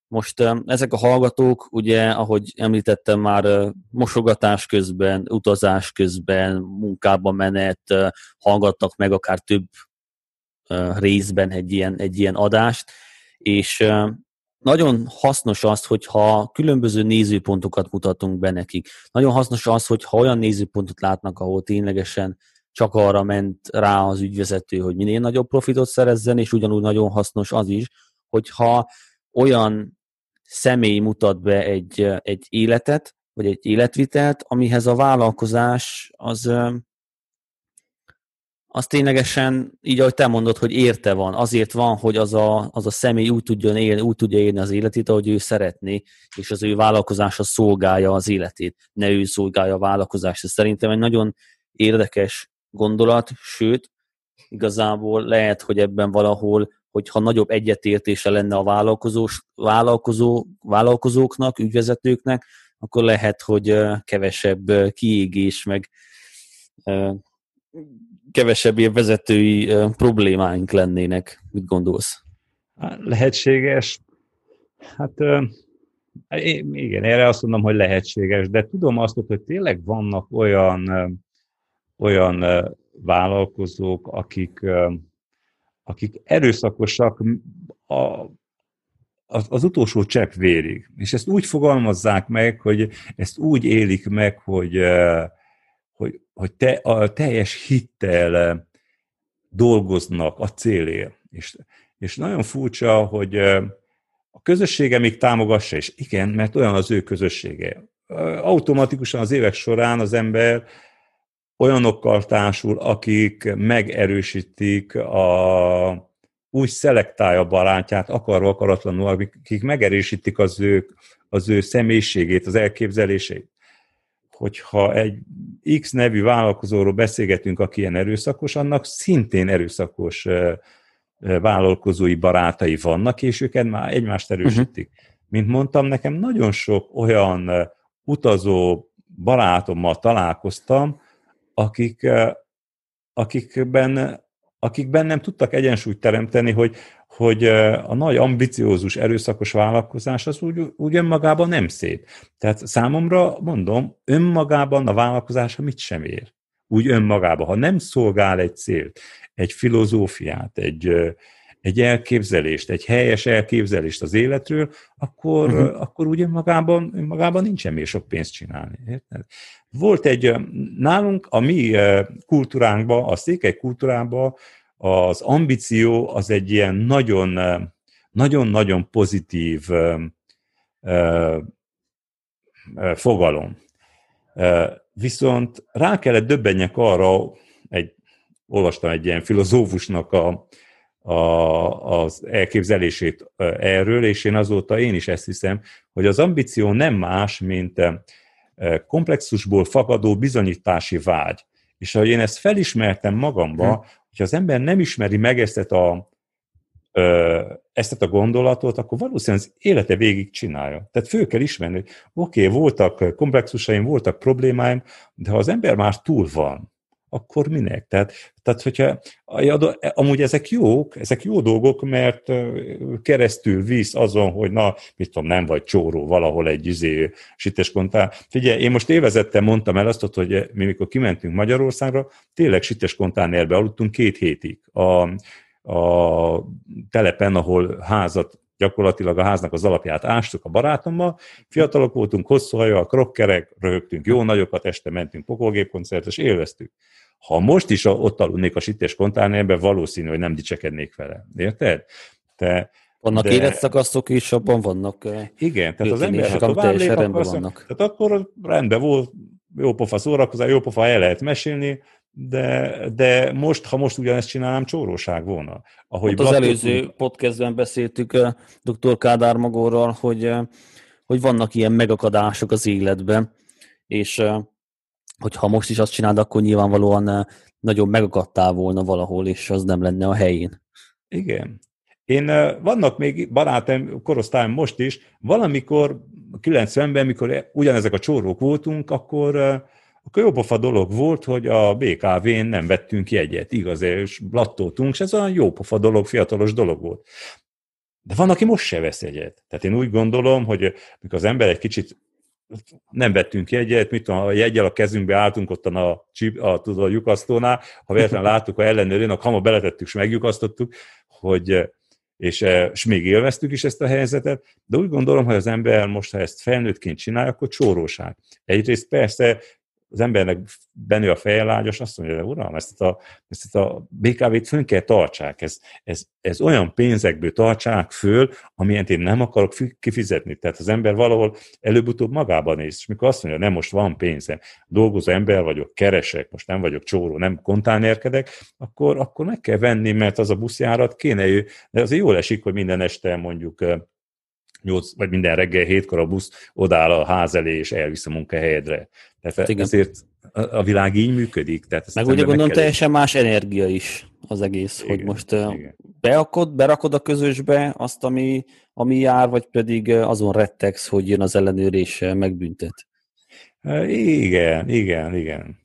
Most ezek a hallgatók, ugye, ahogy említettem már, mosogatás közben, utazás közben, munkába menet, hallgatnak meg akár több részben egy ilyen, egy ilyen adást, és nagyon hasznos az, hogyha különböző nézőpontokat mutatunk be nekik. Nagyon hasznos az, hogyha olyan nézőpontot látnak, ahol ténylegesen csak arra ment rá az ügyvezető, hogy minél nagyobb profitot szerezzen, és ugyanúgy nagyon hasznos az is, hogyha olyan személy mutat be egy, egy életet, vagy egy életvitelt, amihez a vállalkozás az az ténylegesen, így ahogy te mondod, hogy érte van, azért van, hogy az a, az a személy úgy, tudjon élni, úgy tudja élni az életét, ahogy ő szeretné, és az ő vállalkozása szolgálja az életét, ne ő szolgálja a vállalkozást. Ez szerintem egy nagyon érdekes gondolat, sőt, igazából lehet, hogy ebben valahol, hogyha nagyobb egyetértése lenne a vállalkozós, vállalkozó, vállalkozóknak, ügyvezetőknek, akkor lehet, hogy kevesebb kiégés, meg kevesebb ilyen vezetői problémáink lennének. Mit gondolsz? Lehetséges. Hát igen, erre azt mondom, hogy lehetséges, de tudom azt, hogy tényleg vannak olyan, olyan vállalkozók, akik, akik erőszakosak a, az, az utolsó csepp vérig. És ezt úgy fogalmazzák meg, hogy ezt úgy élik meg, hogy, hogy, hogy te, a teljes hittel dolgoznak a célért. És, és nagyon furcsa, hogy a közössége még támogassa, és igen, mert olyan az ő közössége. Automatikusan az évek során az ember olyanokkal társul, akik megerősítik a úgy szelektálja a barátját, akarva akaratlanul, akik megerősítik az ő, az ő személyiségét, az elképzelését hogyha egy X nevű vállalkozóról beszélgetünk, aki ilyen erőszakos, annak szintén erőszakos vállalkozói barátai vannak, és őket már egymást erősítik. Uh-huh. Mint mondtam, nekem nagyon sok olyan utazó barátommal találkoztam, akik, akikben, akikben nem tudtak egyensúlyt teremteni, hogy hogy a nagy ambiciózus, erőszakos vállalkozás az úgy, úgy önmagában nem szép. Tehát számomra, mondom, önmagában a vállalkozása mit sem ér. Úgy önmagában. Ha nem szolgál egy célt, egy filozófiát, egy, egy elképzelést, egy helyes elképzelést az életről, akkor, uh-huh. akkor úgy önmagában, önmagában nincs semmi sok pénzt csinálni. Érted? Volt egy, nálunk a mi kultúránkban, a székely kultúrában az ambíció az egy ilyen nagyon, nagyon-nagyon pozitív fogalom. Viszont rá kellett döbbenjek arra, egy, olvastam egy ilyen filozófusnak a, a, az elképzelését erről, és én azóta én is ezt hiszem, hogy az ambíció nem más, mint komplexusból fakadó bizonyítási vágy. És ahogy én ezt felismertem magamba, hogyha az ember nem ismeri meg ezt a, ezt a gondolatot, akkor valószínűleg az élete végig csinálja. Tehát fő kell ismerni, hogy oké, okay, voltak komplexusaim, voltak problémáim, de ha az ember már túl van, akkor minek? Tehát, tehát hogyha amúgy ezek jók, ezek jó dolgok, mert keresztül visz azon, hogy na, mit tudom, nem vagy csóró valahol egy izé siteskontál. Figyelj, én most évezettel mondtam el azt, hogy mi mikor kimentünk Magyarországra, tényleg siteskontánerbe aludtunk két hétig. A, a telepen, ahol házat gyakorlatilag a háznak az alapját ástuk a barátommal. Fiatalok voltunk, hosszú hajjal, krokkerek, röhögtünk jó nagyokat, este mentünk pokolgépkoncert, és élveztük. Ha most is ott aludnék a sités kontánerben, valószínű, hogy nem dicsekednék vele. Érted? Te, vannak de... életszakaszok is, abban vannak Igen, tehát az ember, ha tovább lép, akkor, vannak. tehát akkor rendben volt, jó pofa szórakozás, jó pofa el lehet mesélni, de, de most, ha most ugyanezt csinálnám, csóróság volna. Ahogy hát az előző podcastben beszéltük dr. Kádár Magorral, hogy, hogy vannak ilyen megakadások az életben, és hogyha most is azt csinálod, akkor nyilvánvalóan nagyon megakadtál volna valahol, és az nem lenne a helyén. Igen. Én, vannak még barátaim, korosztályom most is, valamikor 90-ben, mikor ugyanezek a csórók voltunk, akkor, akkor jópofa dolog volt, hogy a BKV-n nem vettünk jegyet, igaz, és blattoltunk, és ez olyan jópofa dolog, fiatalos dolog volt. De van, aki most se vesz jegyet. Tehát én úgy gondolom, hogy mikor az ember egy kicsit nem vettünk jegyet, mit tudom, a jegyel a kezünkbe álltunk ott a, a, a, tudod, a lyukasztónál, ha véletlenül láttuk, ha ellenőrén, akkor hamar beletettük, és megjukasztottuk, hogy és, és még élveztük is ezt a helyzetet, de úgy gondolom, hogy az ember most, ha ezt felnőttként csinálja, akkor csóróság. Egyrészt persze az embernek benő a fejelágyas, azt mondja, hogy uram, ezt a, ezt a BKV-t fönn kell tartsák, ez, ez, ez olyan pénzekből tartsák föl, amilyent én nem akarok kifizetni. Tehát az ember valahol előbb-utóbb magában néz, és mikor azt mondja, nem most van pénzem, dolgozó ember vagyok, keresek, most nem vagyok csóró, nem kontánerkedek, akkor, akkor meg kell venni, mert az a buszjárat kéne ő, de azért jól esik, hogy minden este mondjuk 8, vagy minden reggel hétkor a busz odáll a ház elé, és elvisz a munkahelyedre. Tehát hát Igen. ezért a világ így működik. Tehát Meg ugye gondolom teljesen más energia is az egész, Igen. hogy most Igen. beakod, berakod a közösbe azt, ami, ami jár, vagy pedig azon rettegsz, hogy jön az ellenőrés megbüntet. Igen, igen, igen.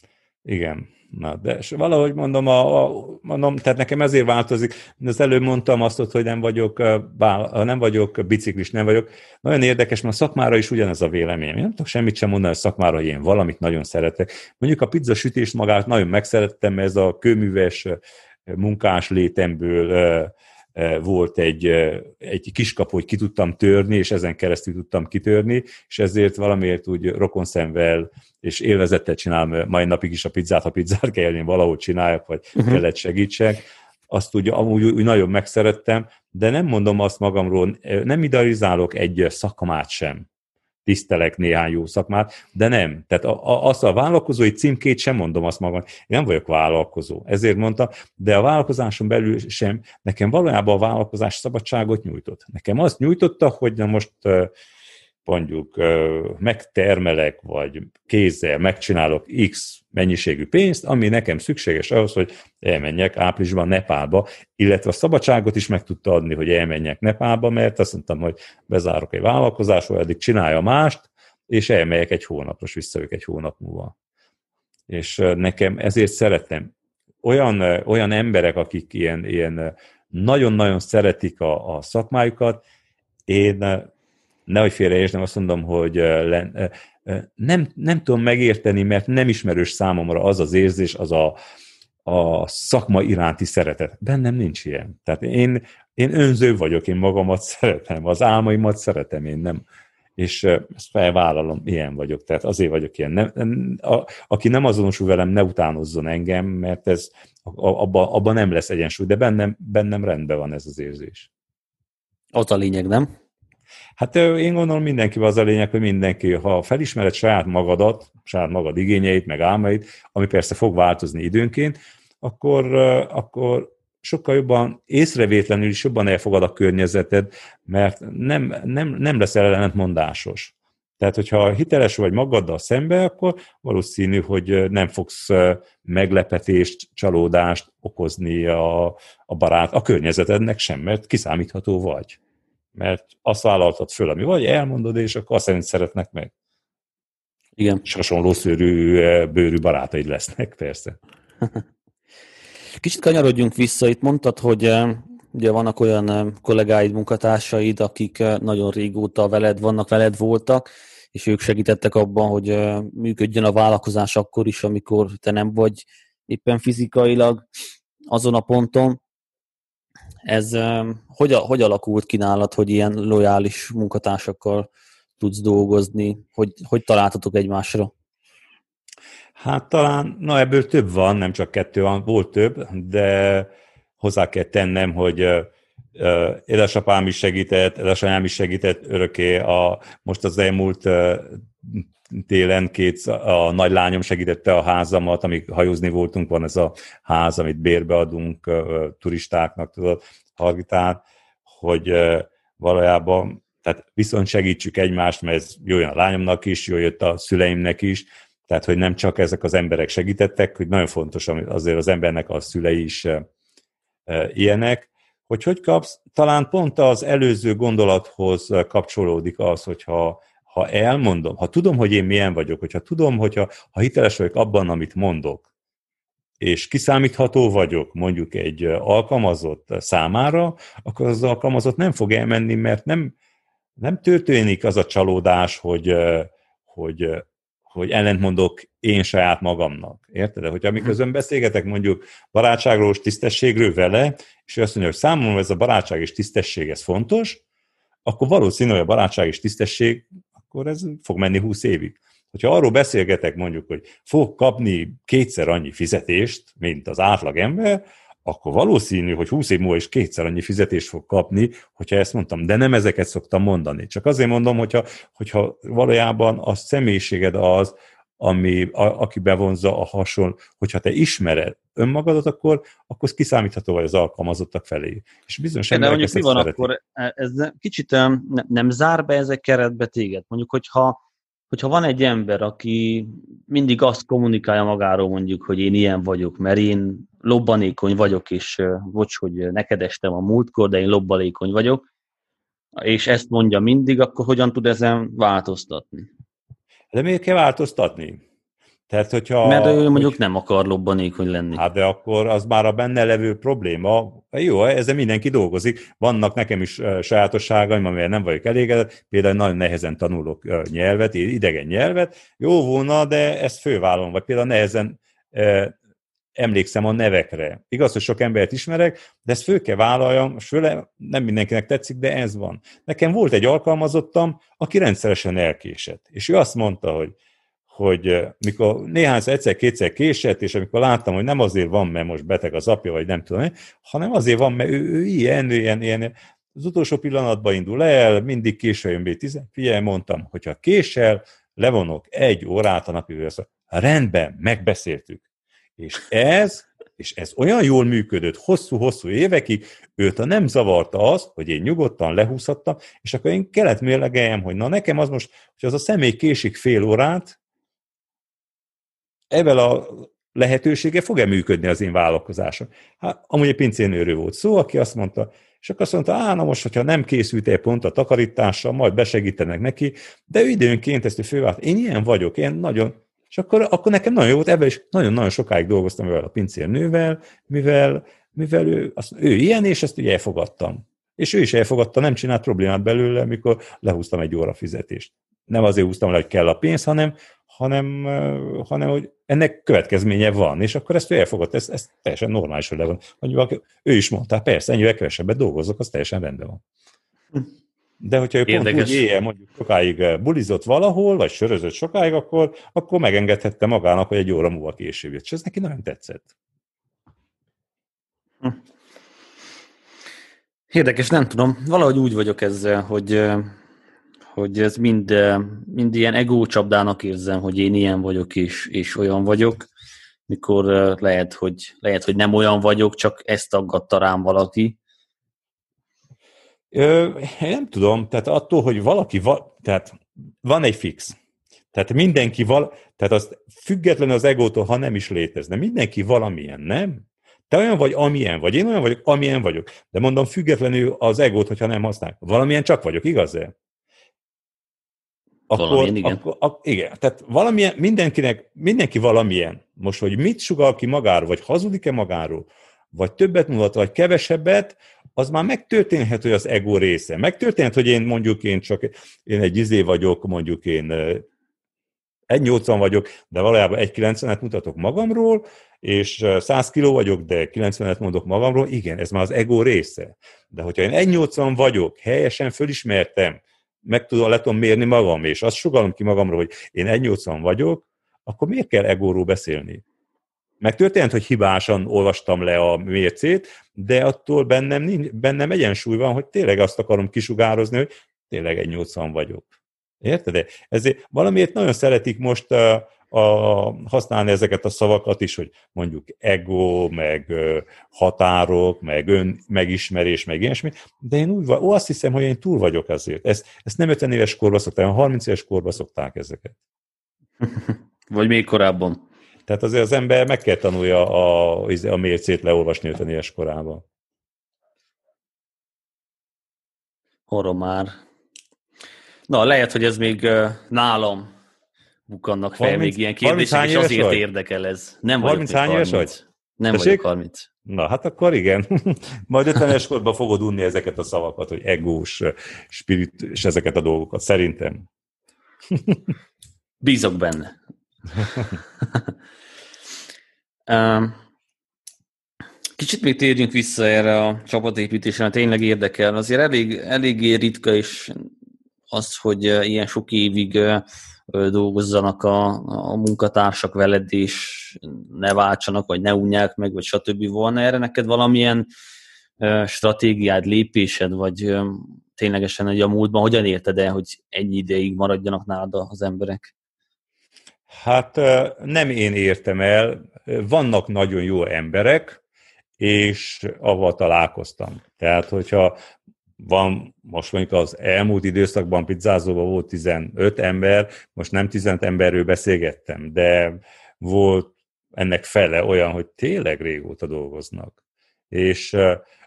Igen. Na, de és valahogy mondom, a, a, mondom, tehát nekem ezért változik. Az előbb mondtam azt, hogy nem vagyok, bál, nem vagyok biciklis, nem vagyok. Nagyon érdekes, mert a szakmára is ugyanez a vélemény. Én nem tudok semmit sem mondani a szakmára, hogy én valamit nagyon szeretek. Mondjuk a pizza sütést magát nagyon megszerettem, ez a kőműves munkás létemből volt egy, egy kiskapu, hogy ki tudtam törni, és ezen keresztül tudtam kitörni, és ezért valamiért úgy rokonszenvel és élvezettel csinálom mai napig is a pizzát, ha pizzát kell én valahogy csináljak, vagy uh-huh. kellett segítsek. Azt ugye amúgy úgy nagyon megszerettem, de nem mondom azt magamról, nem idealizálok egy szakmát sem tisztelek néhány jó szakmát, de nem. Tehát a, a, azt a vállalkozói címkét sem mondom azt magam. Én nem vagyok vállalkozó, ezért mondtam, de a vállalkozáson belül sem, nekem valójában a vállalkozás szabadságot nyújtott. Nekem azt nyújtotta, hogy na most mondjuk megtermelek, vagy kézzel megcsinálok X mennyiségű pénzt, ami nekem szükséges ahhoz, hogy elmenjek áprilisban Nepálba, illetve a szabadságot is meg tudta adni, hogy elmenjek Nepálba, mert azt mondtam, hogy bezárok egy vállalkozás, vagy addig csinálja mást, és elmegyek egy hónapra, és visszajövök egy hónap múlva. És nekem ezért szeretem. Olyan, olyan emberek, akik ilyen, ilyen nagyon-nagyon szeretik a, a szakmájukat, én nehogy félreértsem, azt mondom, hogy nem, nem tudom megérteni, mert nem ismerős számomra az az érzés, az a, a szakma iránti szeretet. Bennem nincs ilyen. Tehát én, én önző vagyok, én magamat szeretem, az álmaimat szeretem, én nem, és ezt felvállalom, ilyen vagyok, tehát azért vagyok ilyen. Nem, a, aki nem azonosul velem, ne utánozzon engem, mert ez abban abba nem lesz egyensúly, de bennem, bennem rendben van ez az érzés. Az a lényeg, nem? Hát én gondolom mindenki az a lényeg, hogy mindenki, ha felismered saját magadat, saját magad igényeit, meg álmait, ami persze fog változni időnként, akkor, akkor sokkal jobban észrevétlenül is jobban elfogad a környezeted, mert nem, nem, nem leszel ellentmondásos. Tehát, hogyha hiteles vagy magaddal szembe, akkor valószínű, hogy nem fogsz meglepetést, csalódást okozni a, a barát, a környezetednek sem, mert kiszámítható vagy mert azt vállaltad föl, ami vagy, elmondod, és akkor azt szerint szeretnek meg. Igen. És hasonló szőrű, bőrű barátaid lesznek, persze. Kicsit kanyarodjunk vissza. Itt mondtad, hogy ugye vannak olyan kollégáid, munkatársaid, akik nagyon régóta veled vannak, veled voltak, és ők segítettek abban, hogy működjön a vállalkozás akkor is, amikor te nem vagy éppen fizikailag azon a ponton. Ez hogy, hogy alakult ki nálad, hogy ilyen lojális munkatársakkal tudsz dolgozni? Hogy, hogy találtatok egymásra? Hát talán, na ebből több van, nem csak kettő van, volt több, de hozzá kell tennem, hogy édesapám is segített, édesanyám is segített örökké. A, most az elmúlt télen két, a nagylányom segítette a házamat, amíg hajózni voltunk, van ez a ház, amit bérbe adunk turistáknak, tudod, Hargitán, hogy valójában tehát viszont segítsük egymást, mert ez jó a lányomnak is, jó jött a szüleimnek is, Tehát, hogy nem csak ezek az emberek segítettek, hogy nagyon fontos, azért az embernek a szülei is ilyenek, hogy hogy kapsz, talán pont az előző gondolathoz kapcsolódik az, hogyha ha elmondom, ha tudom, hogy én milyen vagyok, hogyha tudom, hogyha ha hiteles vagyok abban, amit mondok, és kiszámítható vagyok mondjuk egy alkalmazott számára, akkor az alkalmazott nem fog elmenni, mert nem, nem történik az a csalódás, hogy, hogy, hogy ellentmondok én saját magamnak. Érted? Hogy amiközben mhm. beszélgetek mondjuk barátságról és tisztességről vele, és ő azt mondja, hogy számomra ez a barátság és tisztesség, ez fontos, akkor valószínű, hogy a barátság és tisztesség, akkor ez fog menni 20 évig. Hogyha arról beszélgetek mondjuk, hogy fog kapni kétszer annyi fizetést, mint az átlag ember, akkor valószínű, hogy 20 év múlva is kétszer annyi fizetést fog kapni, hogyha ezt mondtam. De nem ezeket szoktam mondani. Csak azért mondom, hogyha, hogyha valójában a személyiséged az, ami, a, aki bevonza a hasonló, hogyha te ismered önmagadat, akkor, akkor kiszámítható vagy az alkalmazottak felé. És bizonyos De mondjuk mi van szeretik. akkor, ez kicsit nem, nem zár be ezek keretbe téged? Mondjuk, hogyha hogyha van egy ember, aki mindig azt kommunikálja magáról mondjuk, hogy én ilyen vagyok, mert én lobbanékony vagyok, és bocs, hogy neked estem a múltkor, de én lobbalékony vagyok, és ezt mondja mindig, akkor hogyan tud ezen változtatni? De miért kell változtatni? Tehát, hogyha, Mert ő mondjuk hogy, nem akar lobbanékony lenni. Hát de akkor az már a benne levő probléma. Jó, ezzel mindenki dolgozik. Vannak nekem is sajátosságaim, amivel nem vagyok elégedett. Például nagyon nehezen tanulok nyelvet, idegen nyelvet. Jó volna, de ezt fővállom. Vagy például nehezen emlékszem a nevekre. Igaz, hogy sok embert ismerek, de ezt föl kell vállaljam, és főle nem mindenkinek tetszik, de ez van. Nekem volt egy alkalmazottam, aki rendszeresen elkésett. És ő azt mondta, hogy hogy mikor néhányszor egyszer-kétszer késett, és amikor láttam, hogy nem azért van, mert most beteg az apja, vagy nem tudom, hanem azért van, mert ő, ő ilyen, ilyen, ilyen, az utolsó pillanatban indul el, mindig késő jön B10. Figyelj, mondtam, hogyha késel, levonok egy órát a napi Rendben, megbeszéltük. És ez, és ez olyan jól működött hosszú-hosszú évekig, őt a nem zavarta az, hogy én nyugodtan lehúzhattam, és akkor én kellett mérlegeljem, hogy na nekem az most, hogy az a személy késik fél órát, ebben a lehetősége fog-e működni az én vállalkozásom? Hát, amúgy egy pincénőről volt szó, aki azt mondta, és akkor azt mondta, á, na most, hogyha nem készült egy pont a takarítással, majd besegítenek neki, de ő időnként ezt a fővált, én ilyen vagyok, én nagyon, és akkor, akkor nekem nagyon jó volt, ebben is nagyon-nagyon sokáig dolgoztam vele a pincérnővel, mivel, mivel ő, azt, ő ilyen, és ezt ugye elfogadtam. És ő is elfogadta, nem csinált problémát belőle, mikor lehúztam egy óra fizetést. Nem azért húztam le, hogy kell a pénz, hanem, hanem, hanem hogy ennek következménye van, és akkor ezt ő elfogadta, ez, ez teljesen normális, hogy le van. Mondjuk, ő is mondta, persze, ennyivel kevesebbet dolgozok, az teljesen rendben van. De hogyha ő Érdekes. pont úgy éjjel mondjuk sokáig bulizott valahol, vagy sörözött sokáig, akkor, akkor megengedhette magának, hogy egy óra múlva később jött. És ez neki nagyon tetszett. Hm. Érdekes, nem tudom. Valahogy úgy vagyok ezzel, hogy hogy ez mind, mind ilyen egócsapdának érzem, hogy én ilyen vagyok és, és olyan vagyok, mikor lehet hogy, lehet, hogy nem olyan vagyok, csak ezt aggatta rám valaki. Ö, nem tudom, tehát attól, hogy valaki, va, tehát van egy fix. Tehát mindenki val, tehát az független az egótól, ha nem is létezne. Mindenki valamilyen, nem? Te olyan vagy, amilyen vagy. Én olyan vagyok, amilyen vagyok. De mondom, függetlenül az egót, hogyha nem használok. Valamilyen csak vagyok, igaz-e? akkor, valamilyen, igen. Akkor, akkor, igen. Tehát valamilyen, mindenkinek, mindenki valamilyen. Most, hogy mit sugal ki magáról, vagy hazudik-e magáról, vagy többet mutat, vagy kevesebbet, az már megtörténhet, hogy az ego része. Megtörténhet, hogy én mondjuk én csak, én egy izé vagyok, mondjuk én 1,80 vagyok, de valójában 1,90-et mutatok magamról, és 100 kiló vagyok, de 90-et mondok magamról, igen, ez már az ego része. De hogyha én 1,80 vagyok, helyesen fölismertem, meg tudom, le tudom mérni magam, és azt sugalom ki magamról, hogy én 1,80 vagyok, akkor miért kell egóról beszélni? Megtörtént, hogy hibásan olvastam le a mércét, de attól bennem, nincs, bennem egyensúly van, hogy tényleg azt akarom kisugározni, hogy tényleg egy 80 vagyok. Érted? Ezért valamiért nagyon szeretik most a, használni ezeket a szavakat is, hogy mondjuk ego, meg határok, meg ön, megismerés, meg ilyesmi, de én úgy ó, azt hiszem, hogy én túl vagyok ezért. Ezt, ezt nem 50 éves korban szokták, hanem 30 éves korban szokták ezeket. Vagy még korábban. Tehát azért az ember meg kell tanulja a, a mércét leolvasni ötönéves korában. Horror már. Na, lehet, hogy ez még nálam bukannak fel 30, még ilyen kérdések, és azért vagy? érdekel ez. Nem 30 hány éves vagy? Nem Tessék? vagyok 30. Na, hát akkor igen. Majd 50-es korban fogod unni ezeket a szavakat, hogy egós, spirit, és ezeket a dolgokat, szerintem. Bízok benne. Kicsit még térjünk vissza erre a csapatépítésre, mert tényleg érdekel. Azért elég, eléggé ritka is az, hogy ilyen sok évig dolgozzanak a, a munkatársak veled, és ne váltsanak, vagy ne unják meg, vagy stb. Volna erre neked valamilyen stratégiád, lépésed, vagy ténylegesen hogy a múltban hogyan érted el, hogy ennyi ideig maradjanak nálad az emberek? Hát nem én értem el, vannak nagyon jó emberek, és avval találkoztam. Tehát, hogyha van, most mondjuk az elmúlt időszakban pizzázóban volt 15 ember, most nem 15 emberről beszélgettem, de volt ennek fele olyan, hogy tényleg régóta dolgoznak. És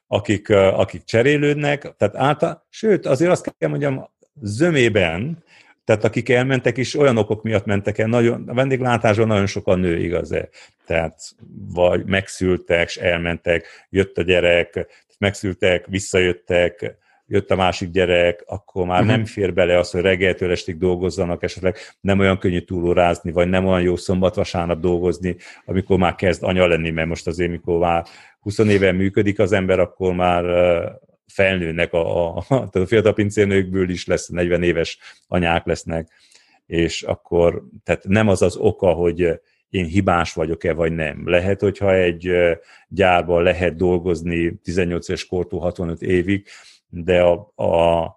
akik, akik cserélődnek, tehát által, sőt, azért azt kell mondjam, zömében, tehát akik elmentek is, olyan okok miatt mentek el, nagyon, a vendéglátásban nagyon sokan nő, igaz-e? Tehát vagy megszültek, és elmentek, jött a gyerek, megszültek, visszajöttek, jött a másik gyerek, akkor már uh-huh. nem fér bele az, hogy reggeltől estig dolgozzanak, esetleg nem olyan könnyű túlórázni, vagy nem olyan jó szombat-vasárnap dolgozni, amikor már kezd anya lenni, mert most azért, mikor már 20 éve működik az ember, akkor már felnőnek a, a, tehát a fiatal pincérnőkből is lesz, 40 éves anyák lesznek, és akkor, tehát nem az az oka, hogy én hibás vagyok-e, vagy nem. Lehet, hogyha egy gyárban lehet dolgozni 18 éves kortól 65 évig, de a, a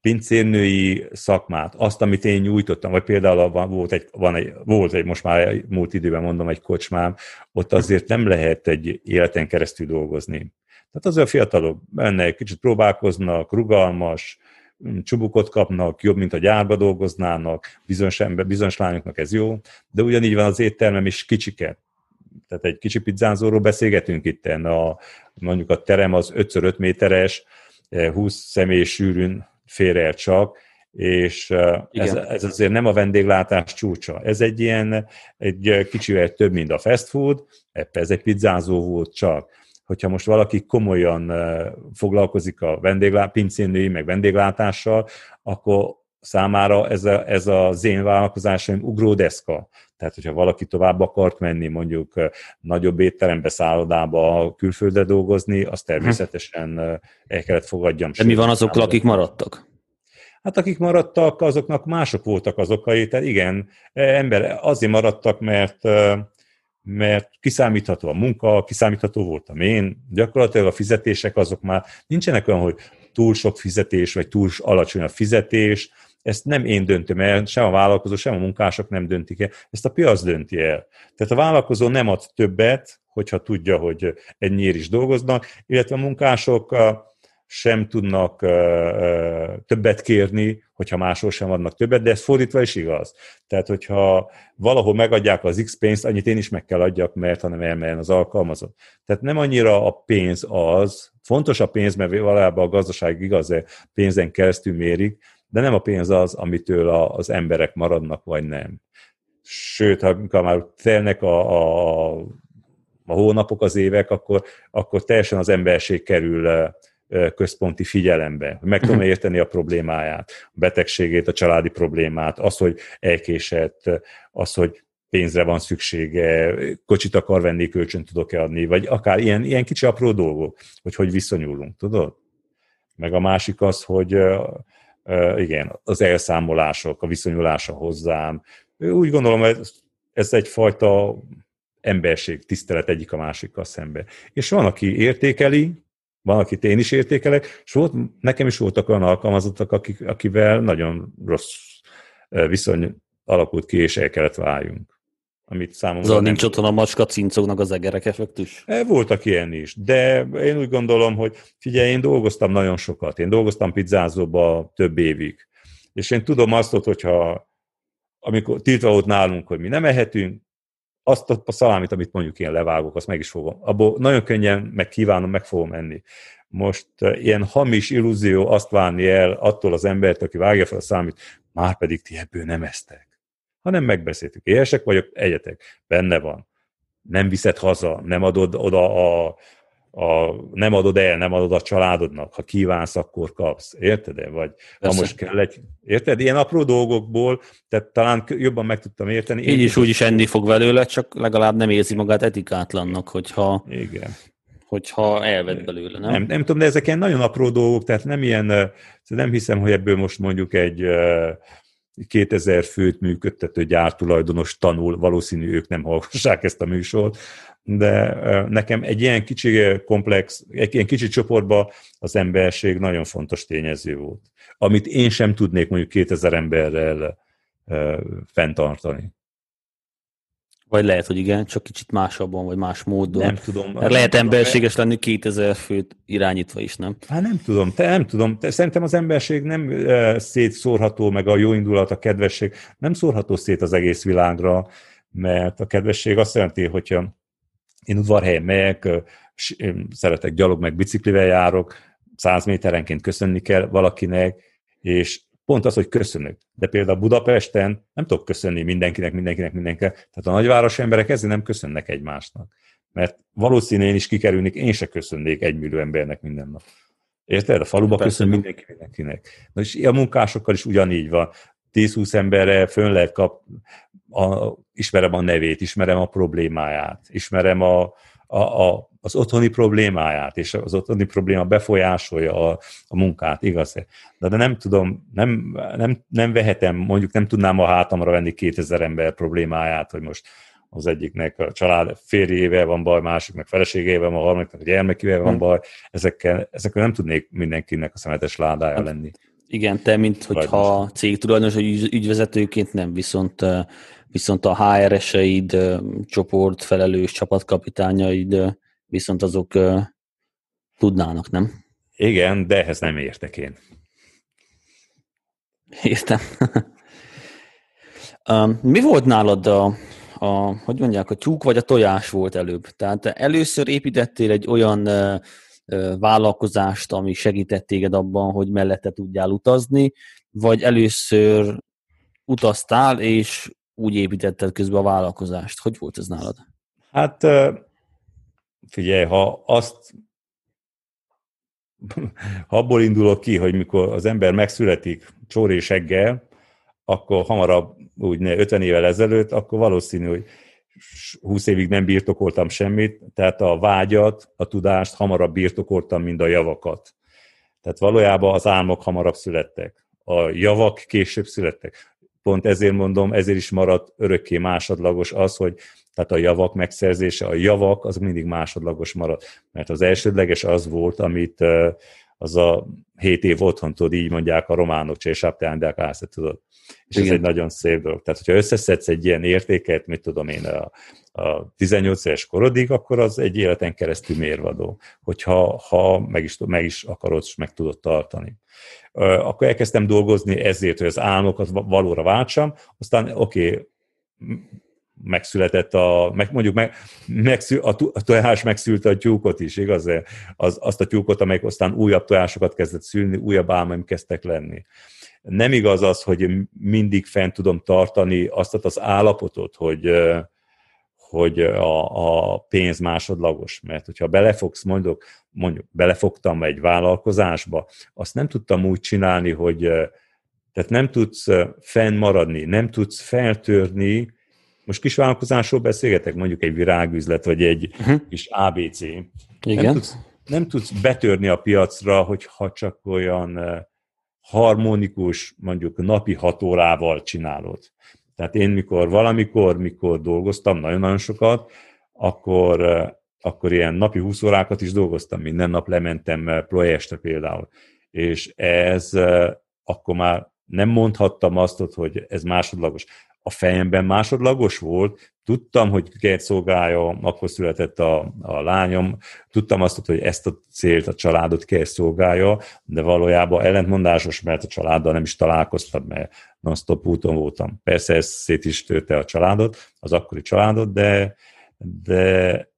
pincérnői szakmát, azt, amit én nyújtottam, vagy például van, volt, egy, van egy, volt egy, most már múlt időben mondom, egy kocsmám, ott azért nem lehet egy életen keresztül dolgozni. Tehát azért a fiatalok benne egy kicsit próbálkoznak, rugalmas, csubukot kapnak, jobb, mint a gyárba dolgoznának, bizonyos, ember, bizonyos lányoknak ez jó, de ugyanígy van az éttermem is kicsike. Tehát egy kicsi pizzázóról beszélgetünk itt, a, mondjuk a terem az 5x5 méteres, 20 személy sűrűn fér el csak, és ez, ez azért nem a vendéglátás csúcsa. Ez egy ilyen, egy kicsivel több, mint a fast food, ez egy pizzázó volt csak. Hogyha most valaki komolyan foglalkozik a vendéglá, pincénői, meg vendéglátással, akkor számára ez, a, ez az én vállalkozásom ugródeszka. Tehát, hogyha valaki tovább akart menni, mondjuk nagyobb étterembe, szállodába, külföldre dolgozni, az természetesen el kellett fogadjam. De mi van azokkal, akik maradtak? Hát akik maradtak, azoknak mások voltak az okai, tehát igen, ember azért maradtak, mert mert kiszámítható a munka, kiszámítható voltam én, gyakorlatilag a fizetések azok már nincsenek olyan, hogy túl sok fizetés, vagy túl alacsony a fizetés, ezt nem én döntöm el, sem a vállalkozó, sem a munkások nem döntik el, ezt a piac dönti el. Tehát a vállalkozó nem ad többet, hogyha tudja, hogy ennyiért is dolgoznak, illetve a munkások sem tudnak többet kérni, hogyha máshol sem adnak többet, de ez fordítva is igaz. Tehát, hogyha valahol megadják az X pénzt, annyit én is meg kell adjak, mert hanem elmelyen az alkalmazott. Tehát nem annyira a pénz az, fontos a pénz, mert valójában a gazdaság igaz, pénzen keresztül mérik, de nem a pénz az, amitől az emberek maradnak, vagy nem. Sőt, ha már telnek a, a, a hónapok, az évek, akkor, akkor teljesen az emberség kerül központi figyelembe. Meg tudom mhm. érteni a problémáját, a betegségét, a családi problémát, az, hogy elkésett, az, hogy pénzre van szüksége, kocsit akar venni, kölcsön tudok-e adni, vagy akár ilyen, ilyen kicsi apró dolgok, hogy hogy viszonyulunk, tudod? Meg a másik az, hogy igen, az elszámolások, a viszonyulása hozzám. Úgy gondolom, ez, ez egyfajta emberség, tisztelet egyik a másikkal szembe. És van, aki értékeli, van, akit én is értékelek, és volt, nekem is voltak olyan alkalmazottak, akik, akivel nagyon rossz viszony alakult ki, és el kellett váljunk. Amit számomra Szóval nincs otthon a macska cincognak az egerek effektus? E, voltak ilyen is, de én úgy gondolom, hogy figyelj, én dolgoztam nagyon sokat. Én dolgoztam pizzázóba több évig. És én tudom azt, hogyha amikor tiltva volt nálunk, hogy mi nem ehetünk, azt a szalámit, amit mondjuk ilyen levágok, azt meg is fogom. Abból nagyon könnyen meg kívánom, meg fogom enni. Most ilyen hamis illúzió azt várni el attól az embert, aki vágja fel a számít, már pedig ti ebből nem eztek. Hanem megbeszéltük. Éhesek vagyok, egyetek. Benne van. Nem viszed haza, nem adod oda a, a, nem adod el, nem adod a családodnak, ha kívánsz, akkor kapsz. Érted? Vagy Persze. ha most kell egy... Érted? Ilyen apró dolgokból, tehát talán jobban meg tudtam érteni. Így is úgy is enni fog velőle, csak legalább nem érzi magát etikátlannak, hogyha, Igen. hogyha elved belőle, nem? nem? Nem tudom, de ezek ilyen nagyon apró dolgok, tehát nem ilyen, nem hiszem, hogy ebből most mondjuk egy 2000 főt működtető gyártulajdonos tanul, valószínű ők nem hallgassák ezt a műsort, de nekem egy ilyen kicsi komplex, egy ilyen kicsi csoportban az emberség nagyon fontos tényező volt, amit én sem tudnék mondjuk 2000 emberrel fenntartani. Vagy lehet, hogy igen, csak kicsit másabban, vagy más módon. Nem tudom. Mert lehet emberséges lenni 2000 főt irányítva is, nem? Hát nem tudom, te nem tudom. Te, szerintem az emberség nem uh, szétszórható, meg a jó indulat, a kedvesség nem szórható szét az egész világra, mert a kedvesség azt jelenti, hogyha én udvarhelyen megyek, szeretek gyalog, meg biciklivel járok, száz méterenként köszönni kell valakinek, és pont az, hogy köszönök. De például Budapesten nem tudok köszönni mindenkinek, mindenkinek, mindenkinek. Tehát a nagyváros emberek ezért nem köszönnek egymásnak. Mert valószínűleg én is kikerülnék, én se köszönnék egy millió embernek minden nap. Érted? A faluba Persze. köszön mindenki mindenkinek. Na és a munkásokkal is ugyanígy van. 10-20 emberre fönn lehet kap, a, ismerem a nevét, ismerem a problémáját, ismerem a, a, a, az otthoni problémáját, és az otthoni probléma befolyásolja a, a munkát, igaz? De, de nem tudom, nem, nem, nem vehetem, mondjuk nem tudnám a hátamra venni 2000 ember problémáját, hogy most az egyiknek a család férjével van baj, másiknak feleségével van, a harmadiknak a gyermekével van hm. baj, ezekkel, ezekkel nem tudnék mindenkinek a szemetes ládája hát, lenni. Igen, te, mint hogyha cégtulajdonos, vagy ügyvezetőként nem, viszont viszont a HR-eseid, csoportfelelős csapatkapitányaid viszont azok tudnának, nem? Igen, de ehhez nem értek én. Értem. Mi volt nálad a, a, hogy mondják, a tyúk vagy a tojás volt előbb? Tehát először építettél egy olyan vállalkozást, ami segített téged abban, hogy mellette tudjál utazni, vagy először utaztál, és úgy építetted közben a vállalkozást. Hogy volt ez nálad? Hát figyelj, ha azt ha abból indulok ki, hogy mikor az ember megszületik csóréseggel, akkor hamarabb, úgy ne 50 évvel ezelőtt, akkor valószínű, hogy 20 évig nem birtokoltam semmit, tehát a vágyat, a tudást hamarabb birtokoltam, mint a javakat. Tehát valójában az álmok hamarabb születtek. A javak később születtek pont ezért mondom, ezért is maradt örökké másodlagos az, hogy tehát a javak megszerzése, a javak az mindig másodlagos maradt, mert az elsődleges az volt, amit az a hét év otthon, tudod, így mondják a románok, Csésapteán, de akár tudod. És Igen. ez egy nagyon szép dolog. Tehát, hogyha összeszedsz egy ilyen értéket, mit tudom én, a, a 18 éves korodig, akkor az egy életen keresztül mérvadó, hogyha ha meg, is, meg is akarod, és meg tudod tartani akkor elkezdtem dolgozni ezért, hogy az álmokat valóra váltsam, aztán oké, okay, megszületett a, meg, mondjuk meg, megszül, a, a tojás megszülte a tyúkot is, igaz? Az, azt a tyúkot, amelyik aztán újabb tojásokat kezdett szülni, újabb álmaim kezdtek lenni. Nem igaz az, hogy mindig fent tudom tartani azt az állapotot, hogy, hogy a, a pénz másodlagos, mert hogyha belefogsz, mondok, mondjuk belefogtam egy vállalkozásba, azt nem tudtam úgy csinálni, hogy tehát nem tudsz fennmaradni, nem tudsz feltörni, most kis vállalkozásról beszélgetek, mondjuk egy virágüzlet, vagy egy uh-huh. kis ABC. Igen. Nem tudsz, nem tudsz betörni a piacra, hogyha csak olyan harmonikus, mondjuk napi hat órával csinálod. Tehát én mikor valamikor, mikor dolgoztam nagyon-nagyon sokat, akkor, akkor ilyen napi 20 órákat is dolgoztam, minden nap lementem projektre például. És ez akkor már nem mondhattam azt, hogy ez másodlagos. A fejemben másodlagos volt, tudtam, hogy kert szolgálja, akkor született a, a lányom, tudtam azt, hogy ezt a célt, a családot kell szolgálja, de valójában ellentmondásos, mert a családdal nem is találkoztam, mert non-stop úton voltam. Persze ez szét is törte a családot, az akkori családot, de, de,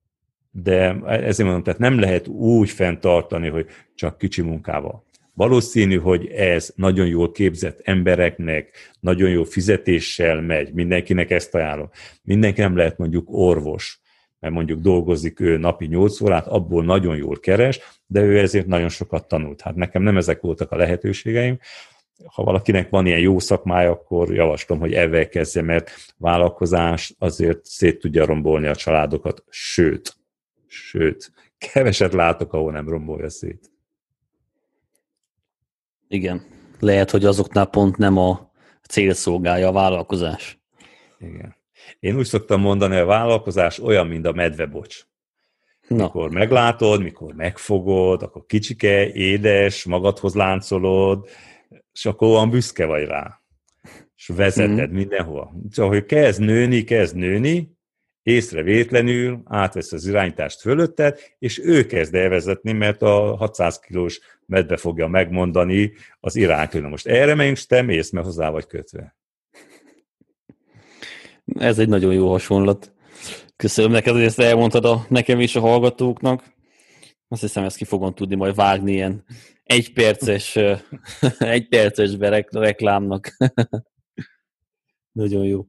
de ezért mondom, tehát nem lehet úgy fenntartani, hogy csak kicsi munkával. Valószínű, hogy ez nagyon jól képzett embereknek, nagyon jó fizetéssel megy, mindenkinek ezt ajánlom. Mindenki nem lehet mondjuk orvos, mert mondjuk dolgozik ő napi 8 órát, abból nagyon jól keres, de ő ezért nagyon sokat tanult. Hát nekem nem ezek voltak a lehetőségeim. Ha valakinek van ilyen jó szakmája, akkor javaslom, hogy ezzel kezdje, mert vállalkozás azért szét tudja rombolni a családokat, sőt, sőt, keveset látok, ahol nem rombolja szét. Igen. Lehet, hogy azoknál pont nem a cél szolgálja a vállalkozás. Igen. Én úgy szoktam mondani, a vállalkozás olyan, mint a medvebocs. Na. Mikor meglátod, mikor megfogod, akkor kicsike, édes, magadhoz láncolod, és akkor olyan büszke vagy rá. És vezeted mm. mindenhova. Csak, hogy kezd nőni, kezd nőni, észrevétlenül átvesz az irányítást fölötted, és ő kezd elvezetni, mert a 600 kilós medve fogja megmondani az irányt, hogy most erre megyünk, te mész, mert hozzá vagy kötve. Ez egy nagyon jó hasonlat. Köszönöm neked, hogy ezt elmondtad a, nekem és a hallgatóknak. Azt hiszem, ezt ki fogom tudni majd vágni ilyen egyperces, egyperces reklámnak. nagyon jó.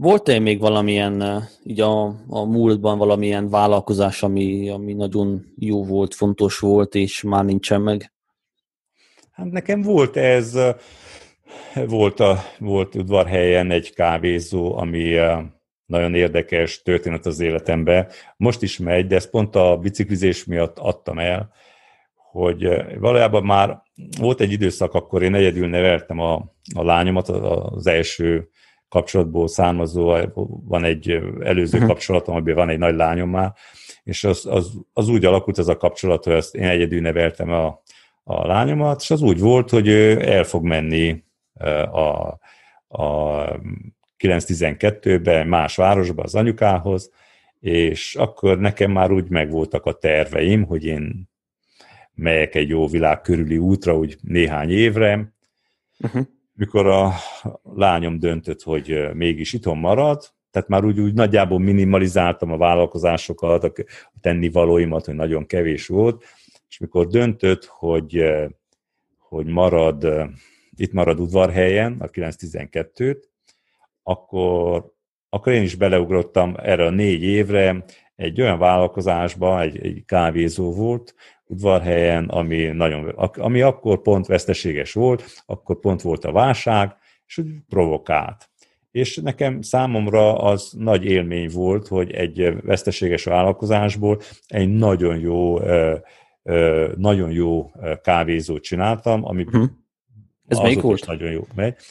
Volt-e még valamilyen, így a, a múltban valamilyen vállalkozás, ami, ami nagyon jó volt, fontos volt, és már nincsen meg? Hát nekem volt ez, volt, a, volt udvarhelyen egy kávézó, ami nagyon érdekes történet az életemben. Most is megy, de ezt pont a biciklizés miatt adtam el, hogy valójában már volt egy időszak, akkor én egyedül neveltem a, a lányomat, az első kapcsolatból származó, van egy előző uh-huh. kapcsolatom, amiben van egy nagy lányom már, és az, az, az úgy alakult ez a kapcsolat, hogy ezt én egyedül neveltem a, a lányomat, és az úgy volt, hogy ő el fog menni a, a 9-12-ben más városba az anyukához, és akkor nekem már úgy megvoltak a terveim, hogy én megyek egy jó világ körüli útra, úgy néhány évre, uh-huh mikor a lányom döntött, hogy mégis itthon marad, tehát már úgy, úgy nagyjából minimalizáltam a vállalkozásokat, a tennivalóimat, hogy nagyon kevés volt, és mikor döntött, hogy, hogy marad, itt marad udvarhelyen, a 912-t, akkor, akkor én is beleugrottam erre a négy évre egy olyan vállalkozásba, egy, egy kávézó volt, udvarhelyen, ami, nagyon, ami akkor pont veszteséges volt, akkor pont volt a válság, és úgy provokált. És nekem számomra az nagy élmény volt, hogy egy veszteséges vállalkozásból egy nagyon jó, nagyon jó kávézót csináltam, ami uh-huh. Ez melyik volt? Nagyon jó.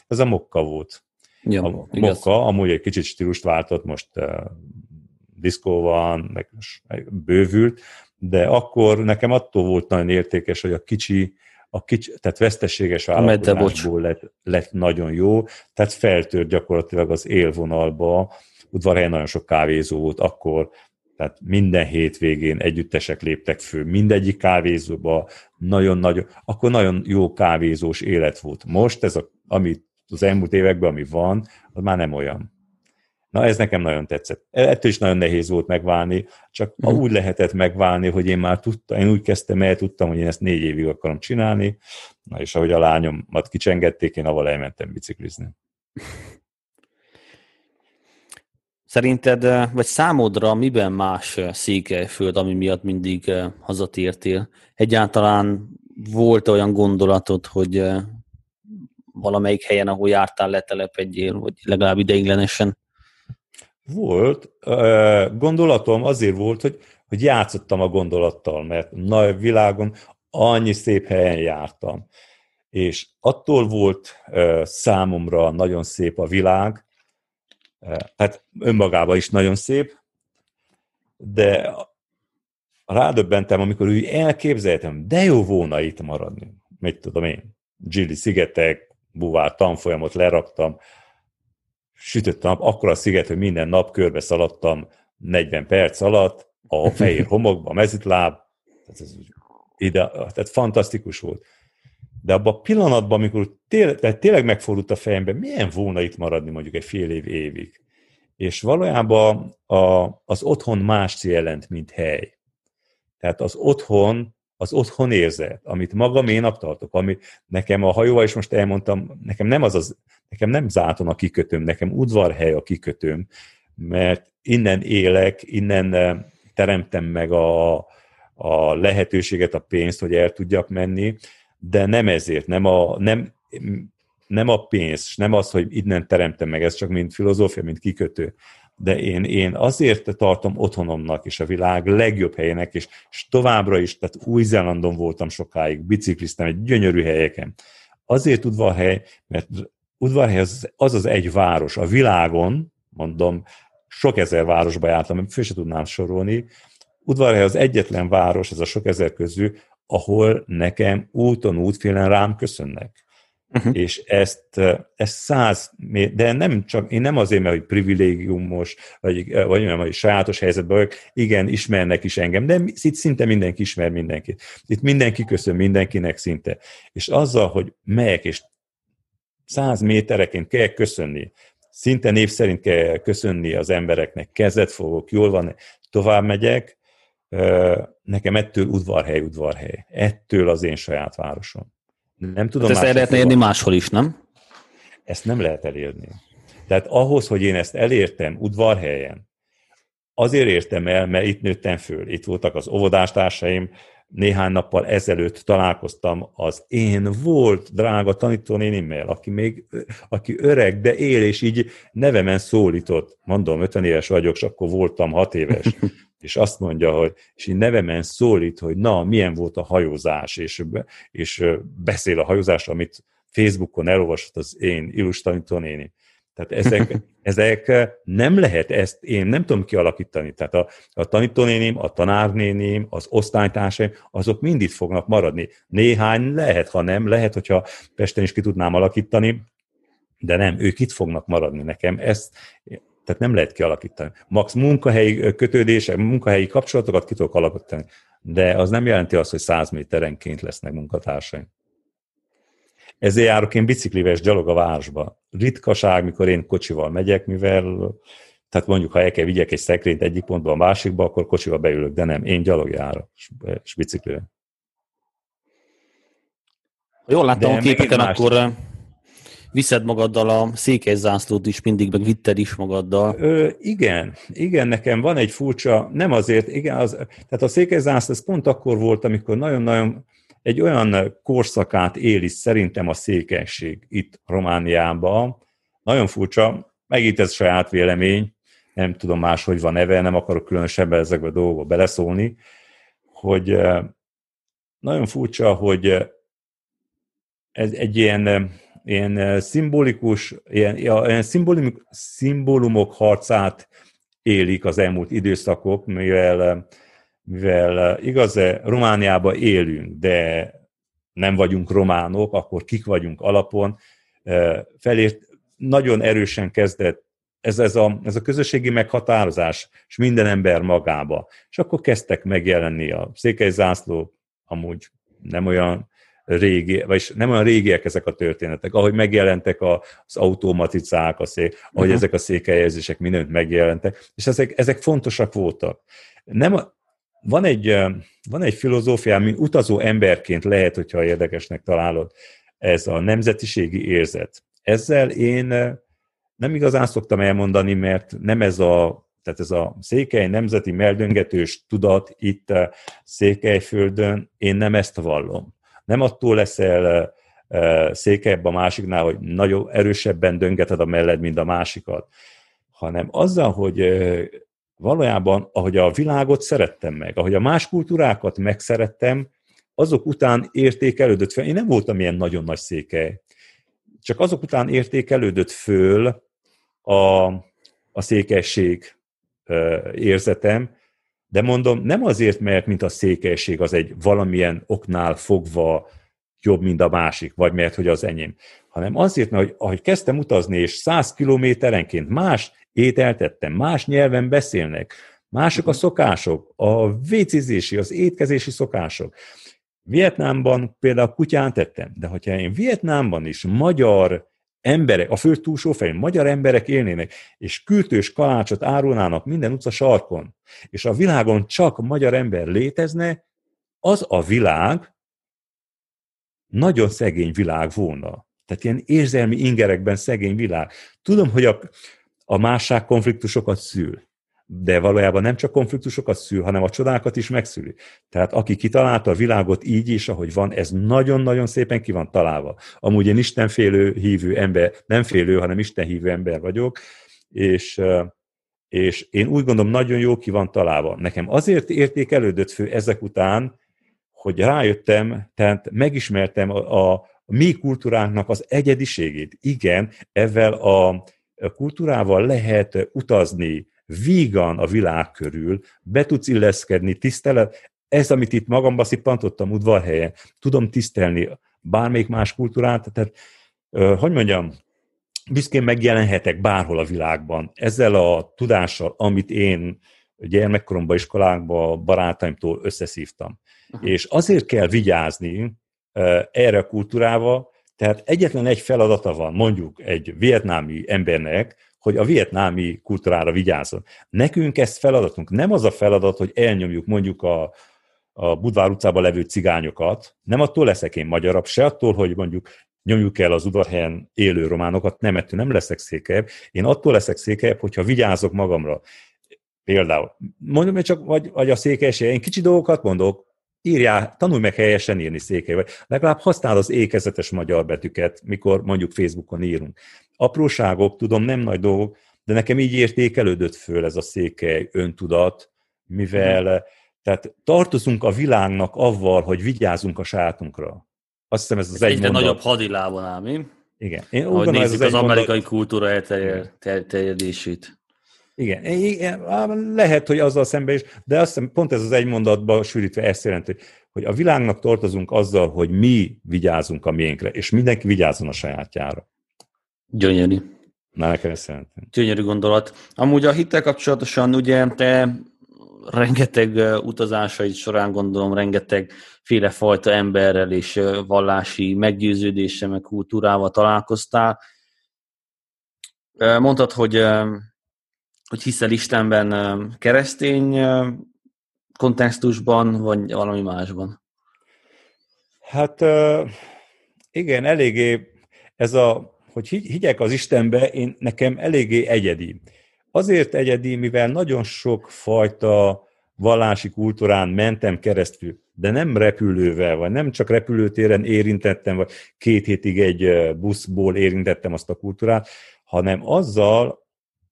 Ez a Mokka volt. Ja, a igaz. Mokka amúgy egy kicsit stílust váltott, most uh, diszkó van, meg bővült, de akkor nekem attól volt nagyon értékes, hogy a kicsi, a kicsi tehát veszteséges vállalkozásból lett, lett nagyon jó, tehát feltört gyakorlatilag az élvonalba, udvarhelyen nagyon sok kávézó volt akkor, tehát minden hétvégén együttesek léptek fő, mindegyik kávézóba, nagyon-nagyon, akkor nagyon jó kávézós élet volt. Most ez, a, amit az elmúlt években, ami van, az már nem olyan. Na ez nekem nagyon tetszett. Ettől is nagyon nehéz volt megválni, csak mm. úgy lehetett megválni, hogy én már tudtam, én úgy kezdtem el, tudtam, hogy én ezt négy évig akarom csinálni, na és ahogy a lányomat kicsengették, én avval elmentem biciklizni. Szerinted, vagy számodra miben más Székelyföld, ami miatt mindig hazatértél? Egyáltalán volt olyan gondolatod, hogy valamelyik helyen, ahol jártál, letelepedjél, vagy legalább ideiglenesen? Volt. Gondolatom azért volt, hogy, hogy játszottam a gondolattal, mert nagy világon annyi szép helyen jártam. És attól volt számomra nagyon szép a világ, hát önmagában is nagyon szép, de rádöbbentem, amikor úgy elképzeltem, de jó volna itt maradni. Mit tudom én, Gilly szigetek, buvár tanfolyamot leraktam, sütött a nap, akkor a sziget, hogy minden nap körbe szaladtam 40 perc alatt, a fehér homokba, a mezitláb, tehát, ez, ide, tehát fantasztikus volt. De abban a pillanatban, amikor tényleg, tehát tényleg megfordult a fejembe, milyen volna itt maradni mondjuk egy fél év évig. És valójában a, az otthon más jelent, mint hely. Tehát az otthon, az otthon érzet, amit magaménak tartok, ami nekem a hajóval is most elmondtam, nekem nem az az, nekem nem záton a kikötőm, nekem udvarhely a kikötőm, mert innen élek, innen eh, teremtem meg a, a lehetőséget, a pénzt, hogy el tudjak menni, de nem ezért, nem a, nem, nem a pénz, nem az, hogy innen teremtem meg, ez csak mint filozófia, mint kikötő, de én, én azért tartom otthonomnak és a világ legjobb helyének, és, és továbbra is, tehát Új-Zélandon voltam sokáig, bicikliztem egy gyönyörű helyeken. Azért udvarhely, mert udvarhely az, az az egy város a világon, mondom, sok ezer városba jártam, föl se tudnám sorolni, udvarhely az egyetlen város, ez a sok ezer közül, ahol nekem úton, útfélen rám köszönnek. Uh-huh. És ezt, ezt száz, de nem csak, én nem azért, mert hogy privilégiumos, vagy, vagy olyan, hogy sajátos helyzetben vagyok, igen, ismernek is engem, de itt szinte mindenki ismer mindenkit. Itt mindenki köszön mindenkinek szinte. És azzal, hogy melyek, és száz métereként kell köszönni, szinte név szerint kell köszönni az embereknek, kezet fogok, jól van, tovább megyek, nekem ettől udvarhely, udvarhely. Ettől az én saját városom. Nem tudom hát ezt el lehetne érni máshol is, nem? Ezt nem lehet elérni. Tehát ahhoz, hogy én ezt elértem udvarhelyen, azért értem el, mert itt nőttem föl. Itt voltak az óvodástársaim, néhány nappal ezelőtt találkoztam az én volt drága tanítónénimmel, aki még aki öreg, de él, és így nevemen szólított. Mondom, 50 éves vagyok, és akkor voltam 6 éves. és azt mondja, hogy és így nevemen szólít, hogy na, milyen volt a hajózás, és, és beszél a hajózásról, amit Facebookon elolvasott az én illus tanítónéni. Tehát ezek, ezek nem lehet ezt, én nem tudom kialakítani. Tehát a, a tanítónéném, a tanárnéném, az osztálytársaim, azok mind itt fognak maradni. Néhány lehet, ha nem, lehet, hogyha Pesten is ki tudnám alakítani, de nem, ők itt fognak maradni nekem. Ezt, tehát nem lehet kialakítani. Max munkahelyi kötődések, munkahelyi kapcsolatokat ki tudok alakítani, de az nem jelenti azt, hogy száz méterenként lesznek munkatársaim. Ezért járok én biciklivel gyalog a városba. Ritkaság, mikor én kocsival megyek, mivel tehát mondjuk, ha el kell vigyek egy szekrényt egyik pontba a másikba, akkor kocsival beülök, de nem, én gyalog járok, és biciklivel. Jól láttam de a képeken, akkor viszed magaddal a székely zászlót is mindig, meg vitted is magaddal. Ö, igen, igen, nekem van egy furcsa, nem azért, igen, az, tehát a székely zászló, ez pont akkor volt, amikor nagyon-nagyon egy olyan korszakát éli szerintem a székenység itt Romániában. Nagyon furcsa, megint ez saját vélemény, nem tudom más, hogy van neve, nem akarok különösebben ezekbe a dolgokba beleszólni, hogy nagyon furcsa, hogy ez egy ilyen, ilyen szimbolikus, ilyen, ilyen szimbólumok, szimbólumok harcát élik az elmúlt időszakok, mivel mivel eh, igaz, Romániában élünk, de nem vagyunk románok, akkor kik vagyunk alapon, eh, felért nagyon erősen kezdett ez, ez, a, ez a közösségi meghatározás, és minden ember magába. És akkor kezdtek megjelenni a székely zászló, amúgy nem olyan régi, vagy nem olyan régiek ezek a történetek, ahogy megjelentek az automaticák, a szék, ahogy uh-huh. ezek a székelyezések mindent megjelentek, és ezek, ezek fontosak voltak. Nem, van egy, van egy filozófia, ami utazó emberként lehet, hogyha érdekesnek találod, ez a nemzetiségi érzet. Ezzel én nem igazán szoktam elmondani, mert nem ez a, tehát ez a székely nemzeti meldöngetős tudat itt Székelyföldön, én nem ezt vallom. Nem attól leszel székelyebb a másiknál, hogy nagyon erősebben döngeted a melled, mint a másikat, hanem azzal, hogy valójában, ahogy a világot szerettem meg, ahogy a más kultúrákat megszerettem, azok után értékelődött fel. Én nem voltam ilyen nagyon nagy székely, csak azok után értékelődött föl a, a székelység érzetem, de mondom, nem azért, mert mint a székelység az egy valamilyen oknál fogva jobb, mint a másik, vagy mert hogy az enyém, hanem azért, mert ahogy kezdtem utazni, és száz kilométerenként más ételt ettem, más nyelven beszélnek, mások a szokások, a vécizési, az étkezési szokások. Vietnámban például kutyán tettem, de hogyha én Vietnámban is magyar emberek, a föld túlsó fején magyar emberek élnének, és kültős kalácsot árulnának minden utca sarkon, és a világon csak magyar ember létezne, az a világ nagyon szegény világ volna. Tehát ilyen érzelmi ingerekben szegény világ. Tudom, hogy a, a másság konfliktusokat szül de valójában nem csak konfliktusokat szül, hanem a csodákat is megszüli. Tehát aki kitalálta a világot így is, ahogy van, ez nagyon-nagyon szépen ki van találva. Amúgy én istenfélő hívő ember, nem félő, hanem istenhívő ember vagyok, és, és én úgy gondolom, nagyon jó ki van találva. Nekem azért értékelődött fő ezek után, hogy rájöttem, tehát megismertem a, a mi kultúránknak az egyediségét. Igen, ezzel a kultúrával lehet utazni, vígan a világ körül, be tudsz illeszkedni, tisztelet, ez, amit itt magamba szippantottam udvarhelyen, tudom tisztelni bármelyik más kultúrát, tehát, hogy mondjam, büszkén megjelenhetek bárhol a világban, ezzel a tudással, amit én gyermekkoromban, iskolákban, barátaimtól összeszívtam. Aha. És azért kell vigyázni erre a kultúrával, tehát egyetlen egy feladata van, mondjuk egy vietnámi embernek, hogy a vietnámi kultúrára vigyázzon. Nekünk ez feladatunk. Nem az a feladat, hogy elnyomjuk mondjuk a, a Budvár utcában levő cigányokat, nem attól leszek én magyarabb, se attól, hogy mondjuk nyomjuk el az udvarhelyen élő románokat, nem, ettől nem leszek székelyebb. Én attól leszek székelyebb, hogyha vigyázok magamra. Például, mondom hogy csak, vagy, vagy a székelyes, én kicsi dolgokat mondok, írjál, tanulj meg helyesen írni székely, vagy legalább használd az ékezetes magyar betűket, mikor mondjuk Facebookon írunk. Apróságok, tudom, nem nagy dolgok, de nekem így értékelődött föl ez a székely öntudat, mivel tehát tartozunk a világnak avval, hogy vigyázunk a sátunkra. Azt hiszem ez az ez egy mondat. nagyobb hadilában ám, mi? Igen. Én Ahogy nézzük az, az amerikai mondat... kultúra elterjedését. Igen, igen, lehet, hogy azzal szemben is, de azt hiszem pont ez az egy mondatban sűrítve ezt jelenti, hogy a világnak tartozunk azzal, hogy mi vigyázunk a miénkre, és mindenki vigyázzon a sajátjára. Gyönyörű. Na, nekem ezt jelenti. Gyönyörű gondolat. Amúgy a hittel kapcsolatosan ugye te rengeteg utazásaid során gondolom rengeteg félefajta emberrel és vallási meggyőződéssel, meg kultúrával találkoztál. Mondtad, hogy hogy hiszel Istenben keresztény kontextusban, vagy valami másban? Hát igen, eléggé ez a, hogy higgyek az Istenbe, én nekem eléggé egyedi. Azért egyedi, mivel nagyon sok fajta vallási kultúrán mentem keresztül, de nem repülővel, vagy nem csak repülőtéren érintettem, vagy két hétig egy buszból érintettem azt a kultúrát, hanem azzal,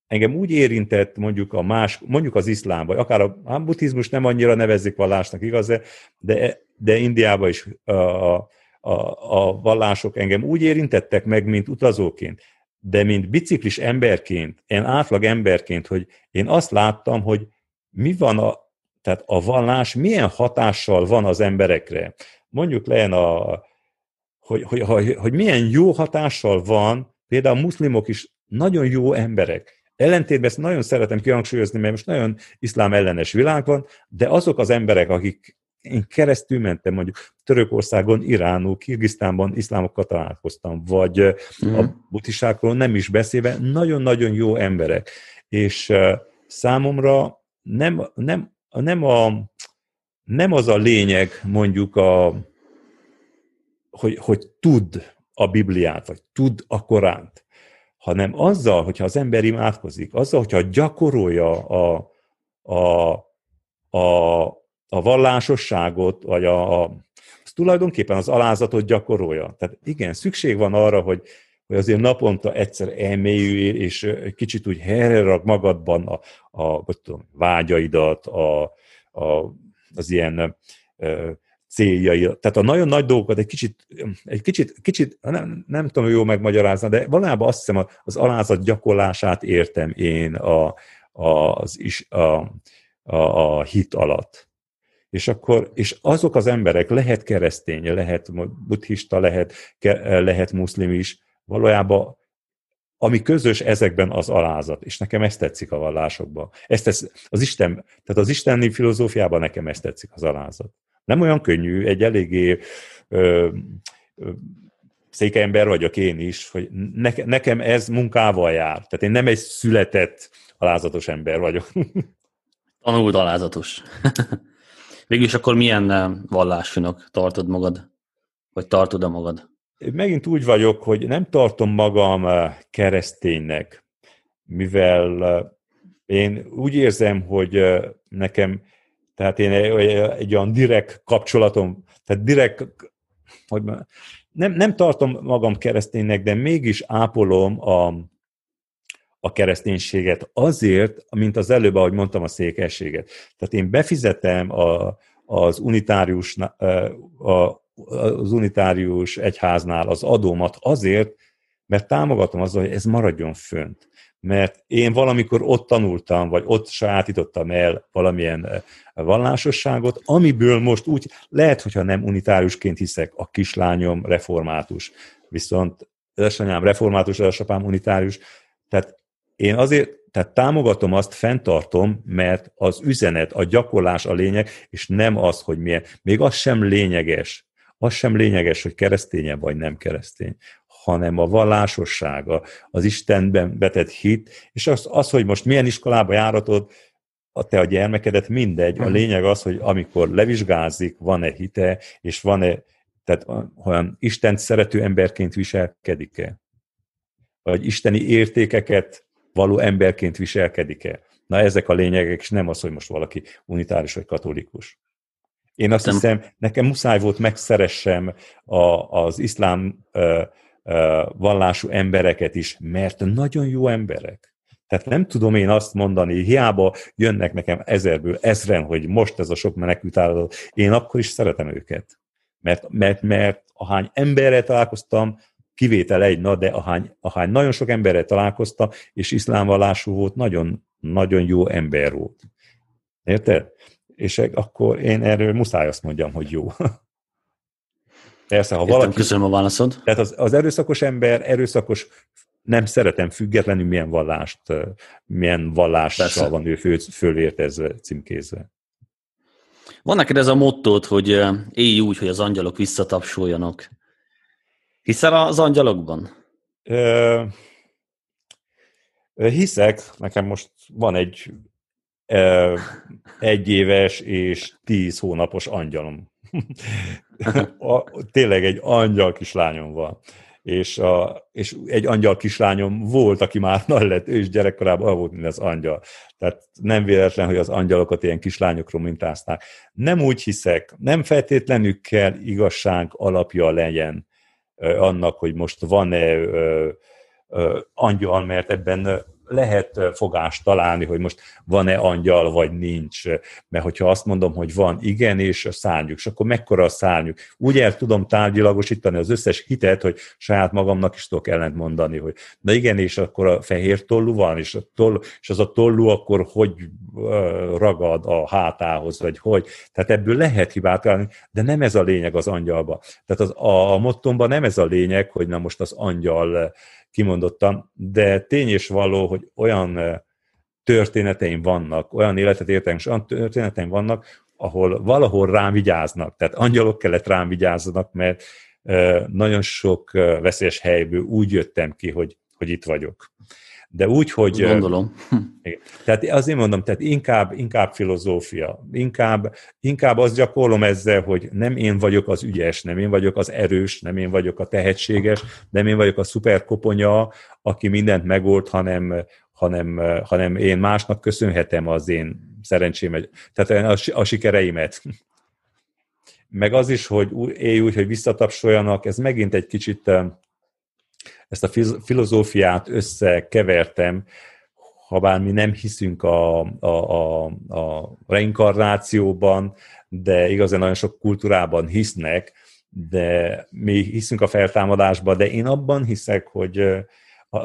engem úgy érintett mondjuk a más, mondjuk az iszlám, vagy akár a, a buddhizmus nem annyira nevezik vallásnak, igaz de, de Indiában is a, a, a vallások engem úgy érintettek meg, mint utazóként, de mint biciklis emberként, én átlag emberként, hogy én azt láttam, hogy mi van a, tehát a vallás milyen hatással van az emberekre. Mondjuk legyen a, hogy, hogy, hogy, hogy milyen jó hatással van, például a muszlimok is nagyon jó emberek, Ellentétben ezt nagyon szeretem kihangsúlyozni, mert most nagyon iszlám ellenes világ van, de azok az emberek, akik én keresztül mentem mondjuk Törökországon, Iránul, Kirgisztánban iszlámokkal találkoztam, vagy mm. a buddhisákról nem is beszélve, nagyon-nagyon jó emberek. És számomra nem, nem, nem, a, nem az a lényeg mondjuk, a, hogy, hogy tud a Bibliát, vagy tud a Koránt, hanem azzal, hogyha az ember imádkozik, azzal, hogyha gyakorolja a, a, a, a vallásosságot, vagy a, a, az tulajdonképpen az alázatot gyakorolja. Tehát igen, szükség van arra, hogy, hogy azért naponta egyszer elmélyülj, és kicsit úgy helyre magadban a, a vagy tudom, vágyaidat, a, a, az ilyen céljai. Tehát a nagyon nagy dolgokat egy kicsit, egy kicsit, kicsit nem, nem tudom jó megmagyarázni, de valójában azt hiszem az alázat gyakorlását értem én a, a, az is, a, a, a hit alatt. És akkor, és azok az emberek, lehet keresztény, lehet buddhista, lehet, lehet muszlim is, valójában ami közös ezekben az alázat, és nekem ezt tetszik a vallásokban. Ezt tesz, az Isten, tehát az isteni filozófiában nekem ezt tetszik az alázat. Nem olyan könnyű, egy eléggé ö, ö, széke ember vagyok én is, hogy ne, nekem ez munkával jár. Tehát én nem egy született alázatos ember vagyok. Tanult alázatos. Végülis akkor milyen vallásúnak tartod magad? Vagy tartod-e magad? Megint úgy vagyok, hogy nem tartom magam kereszténynek, mivel én úgy érzem, hogy nekem, tehát én egy olyan direkt kapcsolatom, tehát direkt, hogy nem, nem tartom magam kereszténynek, de mégis ápolom a, a kereszténységet azért, mint az előbb, ahogy mondtam, a székességet. Tehát én befizetem a, az unitárius, a, az unitárius egyháznál az adómat azért, mert támogatom azzal, hogy ez maradjon fönt. Mert én valamikor ott tanultam, vagy ott sajátítottam el valamilyen vallásosságot, amiből most úgy, lehet, hogyha nem unitáriusként hiszek, a kislányom református, viszont édesanyám református, édesapám unitárius, tehát én azért, tehát támogatom azt, fenntartom, mert az üzenet, a gyakorlás a lényeg, és nem az, hogy milyen. Még az sem lényeges, az sem lényeges, hogy kereszténye vagy nem keresztény, hanem a vallásossága, az Istenben betett hit, és az, az hogy most milyen iskolába járatod, a te a gyermekedet, mindegy. A mhm. lényeg az, hogy amikor levizsgázik, van-e hite, és van-e, tehát olyan Isten szerető emberként viselkedik-e? Vagy isteni értékeket való emberként viselkedik-e? Na ezek a lényegek, és nem az, hogy most valaki unitáris vagy katolikus. Én azt nem. hiszem, nekem muszáj volt megszeressem a, az iszlám ö, ö, vallású embereket is, mert nagyon jó emberek. Tehát nem tudom én azt mondani, hiába jönnek nekem ezerből ezren, hogy most ez a sok menekült állat, én akkor is szeretem őket. Mert, mert, mert ahány emberrel találkoztam, kivétel egy, na, de ahány, ahány nagyon sok emberrel találkoztam, és iszlámvallású volt, nagyon, nagyon jó ember volt. Érted? és akkor én erről muszáj azt mondjam, hogy jó. Persze, ha Értem, valaki... Köszönöm a válaszod. Tehát az, az erőszakos ember, erőszakos, nem szeretem függetlenül milyen vallást, milyen vallással Persze. van ő föl, fölértezve, címkézve. Van neked ez a mottót, hogy élj úgy, hogy az angyalok visszatapsoljanak. Hiszel az angyalokban? Ö, hiszek, nekem most van egy egy éves és tíz hónapos angyalom. a, tényleg egy angyal kislányom van. És, a, és egy angyal kislányom volt, aki már nagy lett, ő is gyerekkorában volt, mint az angyal. Tehát nem véletlen, hogy az angyalokat ilyen kislányokról mintázták. Nem úgy hiszek, nem feltétlenül kell igazság alapja legyen annak, hogy most van-e angyal, mert ebben lehet fogást találni, hogy most van-e angyal, vagy nincs. Mert hogyha azt mondom, hogy van, igen, és a szárnyuk, és akkor mekkora a szárnyuk. Úgy el tudom tárgyilagosítani az összes hitet, hogy saját magamnak is tudok ellent mondani, hogy na igen, és akkor a fehér tollú van, és, a toll, és az a tollú akkor hogy ragad a hátához, vagy hogy. Tehát ebből lehet hibát találni, de nem ez a lényeg az angyalba. Tehát az, a, a mottomban nem ez a lényeg, hogy na most az angyal kimondottan, de tény és való, hogy olyan történeteim vannak, olyan életet értem, és olyan történeteim vannak, ahol valahol rám vigyáznak. Tehát angyalok kellett rám vigyázzanak, mert nagyon sok veszélyes helyből úgy jöttem ki, hogy, hogy itt vagyok de úgy, hogy... Gondolom. Tehát azért mondom, tehát inkább, inkább filozófia, inkább, inkább azt gyakorlom ezzel, hogy nem én vagyok az ügyes, nem én vagyok az erős, nem én vagyok a tehetséges, nem én vagyok a szuperkoponya, aki mindent megold, hanem, hanem, hanem én másnak köszönhetem az én szerencsémet, tehát a, a sikereimet. Meg az is, hogy élj úgy, hogy visszatapsoljanak, ez megint egy kicsit ezt a filozófiát összekevertem, ha bár mi nem hiszünk a, a, a, a reinkarnációban, de igazán nagyon sok kultúrában hisznek, de mi hiszünk a feltámadásban, de én abban hiszek, hogy a,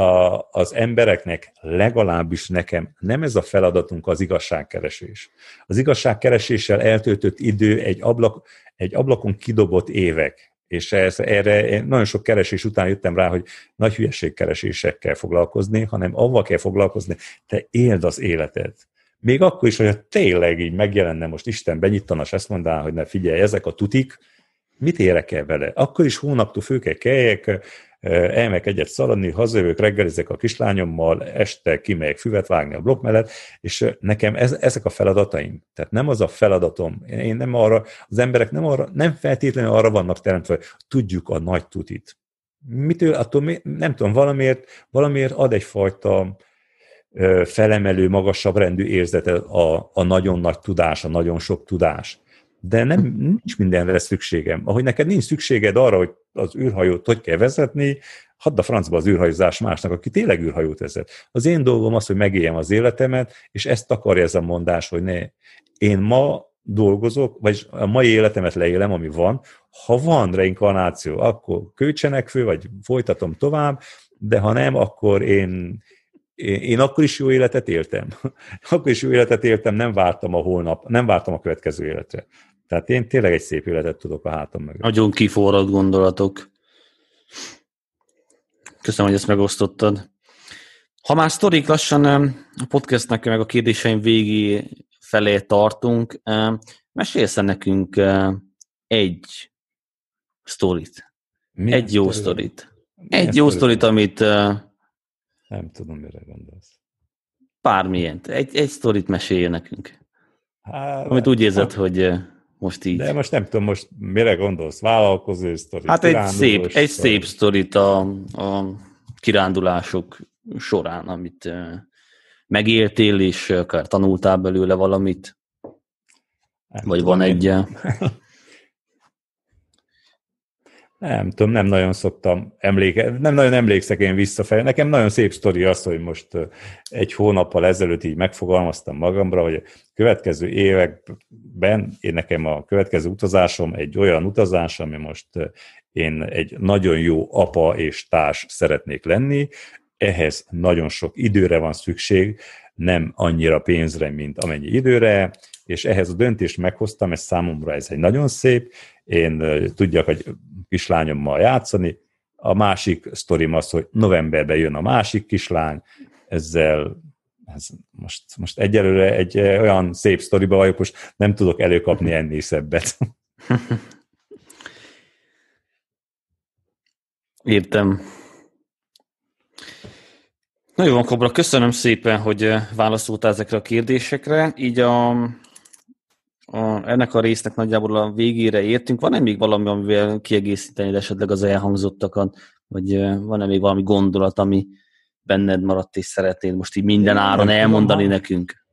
a, az embereknek, legalábbis nekem nem ez a feladatunk az igazságkeresés. Az igazságkereséssel eltöltött idő egy, ablak, egy ablakon kidobott évek És ez, erre én nagyon sok keresés után jöttem rá, hogy nagy hülyeségkeresésekkel foglalkozni, hanem avval kell foglalkozni, te éld az életed. Még akkor is, hogyha tényleg így megjelenne most Isten benyittana, és ezt mondaná, hogy ne figyelj, ezek a tutik, mit érek el vele? Akkor is hónaptól fő kell keljek, elmegyek egyet szaladni, hazajövök, reggelizek a kislányommal, este kimegyek füvet vágni a blokk mellett, és nekem ez, ezek a feladataim. Tehát nem az a feladatom. Én nem arra, az emberek nem, arra, nem feltétlenül arra vannak teremtve, hogy tudjuk a nagy tutit. Mitől, attól nem tudom, valamiért, valamiért ad egyfajta felemelő, magasabb rendű érzete a, a nagyon nagy tudás, a nagyon sok tudás de nem, nincs mindenre szükségem. Ahogy neked nincs szükséged arra, hogy az űrhajót hogy kell vezetni, hadd a francba az űrhajózás másnak, aki tényleg űrhajót vezet. Az én dolgom az, hogy megéljem az életemet, és ezt akarja ez a mondás, hogy ne. Én ma dolgozok, vagy a mai életemet leélem, ami van. Ha van reinkarnáció, akkor költsenek fő, vagy folytatom tovább, de ha nem, akkor én, én, én akkor is jó életet éltem. akkor is jó életet éltem, nem vártam a holnap, nem vártam a következő életre. Tehát én tényleg egy szép életet tudok a hátam mögött. Nagyon kiforrad gondolatok. Köszönöm, hogy ezt megosztottad. Ha már sztorik lassan a podcastnek meg a kérdéseim végé felé tartunk, mesélsz nekünk egy sztorit. Milyen egy jó sztorit. Milyen egy jó sztorit, amit... Nem tudom, mire gondolsz. Bármilyen. Egy, egy sztorit mesélj nekünk. Hát, amit úgy érzed, hogy most így. De most nem tudom, most mire gondolsz? Vállalkozó sztori? Hát egy szép, sztori. egy szép sztorit a, a kirándulások során, amit megéltél, és akár tanultál belőle valamit? Nem Vagy van egy... Nem tudom, nem nagyon szoktam emléke, nem nagyon emlékszek én visszafelé. Nekem nagyon szép sztori az, hogy most egy hónappal ezelőtt így megfogalmaztam magamra, hogy a következő években én nekem a következő utazásom egy olyan utazás, ami most én egy nagyon jó apa és társ szeretnék lenni, ehhez nagyon sok időre van szükség, nem annyira pénzre, mint amennyi időre, és ehhez a döntést meghoztam, ez számomra ez egy nagyon szép, én tudjak, hogy kislányommal játszani. A másik sztorim az, hogy novemberben jön a másik kislány, ezzel ez most, most egyelőre egy olyan szép sztoriba vagyok, most nem tudok előkapni ennél szebbet. Értem. Nagyon van, Kobra, köszönöm szépen, hogy válaszoltál ezekre a kérdésekre. Így a a, ennek a résznek nagyjából a végére értünk. Van-e még valami, amivel kiegészíteni esetleg az elhangzottakat, vagy van-e még valami gondolat, ami benned maradt, és szeretnéd most így minden áron nem elmondani tudom, nekünk?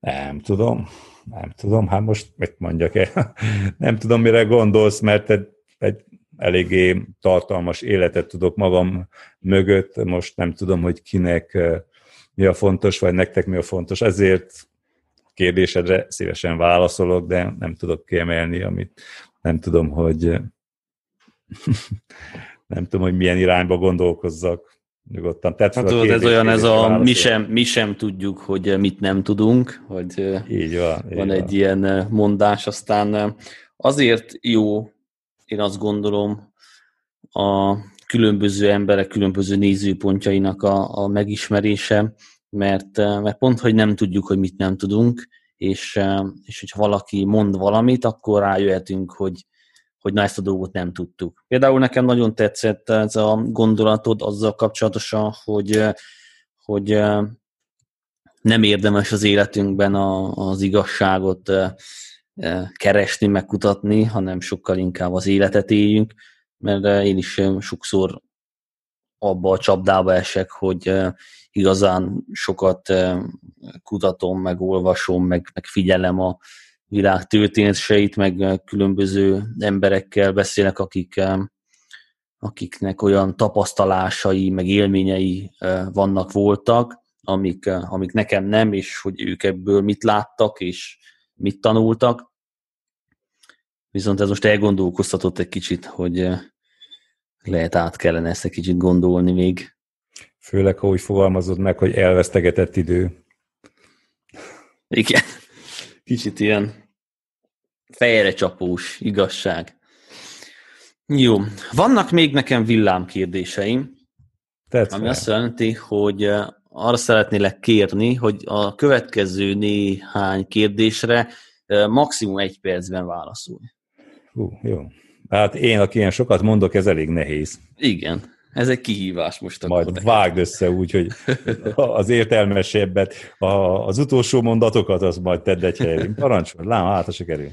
Nem tudom, nem tudom, hát most mit mondjak el? nem tudom, mire gondolsz, mert egy, egy eléggé tartalmas életet tudok magam mögött, most nem tudom, hogy kinek mi a fontos, vagy nektek mi a fontos, ezért kérdésedre szívesen válaszolok, de nem tudok kiemelni, amit nem tudom, hogy nem tudom, hogy milyen irányba gondolkozzak. Nyugodtan. Tehát hát, tudod, ez olyan, ez a mi sem, mi sem tudjuk, hogy mit nem tudunk, hogy így van, van így egy van. ilyen mondás, aztán azért jó, én azt gondolom, a különböző emberek különböző nézőpontjainak a, a megismerése, mert, eh, mert pont, hogy nem tudjuk, hogy mit nem tudunk, és, eh, és hogyha valaki mond valamit, akkor rájöhetünk, hogy, hogy na ezt a dolgot nem tudtuk. Például nekem nagyon tetszett ez a gondolatod azzal kapcsolatosan, hogy, eh, hogy nem érdemes az életünkben a, az igazságot keresni, megkutatni, hanem sokkal inkább az életet éljünk, mert én is sokszor abba a csapdába esek, hogy igazán sokat kutatom, meg olvasom, meg, meg figyelem a világ történeteit, meg különböző emberekkel beszélek, akik, akiknek olyan tapasztalásai, meg élményei vannak, voltak, amik, amik nekem nem, és hogy ők ebből mit láttak, és mit tanultak. Viszont ez most elgondolkoztatott egy kicsit, hogy lehet át kellene ezt egy kicsit gondolni még. Főleg, ha úgy fogalmazod meg, hogy elvesztegetett idő. Igen. Kicsit ilyen fejre csapós igazság. Jó. Vannak még nekem villámkérdéseim, Tetsz ami fel. azt jelenti, hogy eh, arra szeretnélek kérni, hogy a következő néhány kérdésre eh, maximum egy percben válaszolj. Hú, jó. Hát én, aki ilyen sokat mondok, ez elég nehéz. Igen, ez egy kihívás most akkor. Majd neked. vágd össze úgy, hogy az értelmesebbet, a, az utolsó mondatokat, az majd tedd egy helyre. Parancsol, lám, hát se kerül.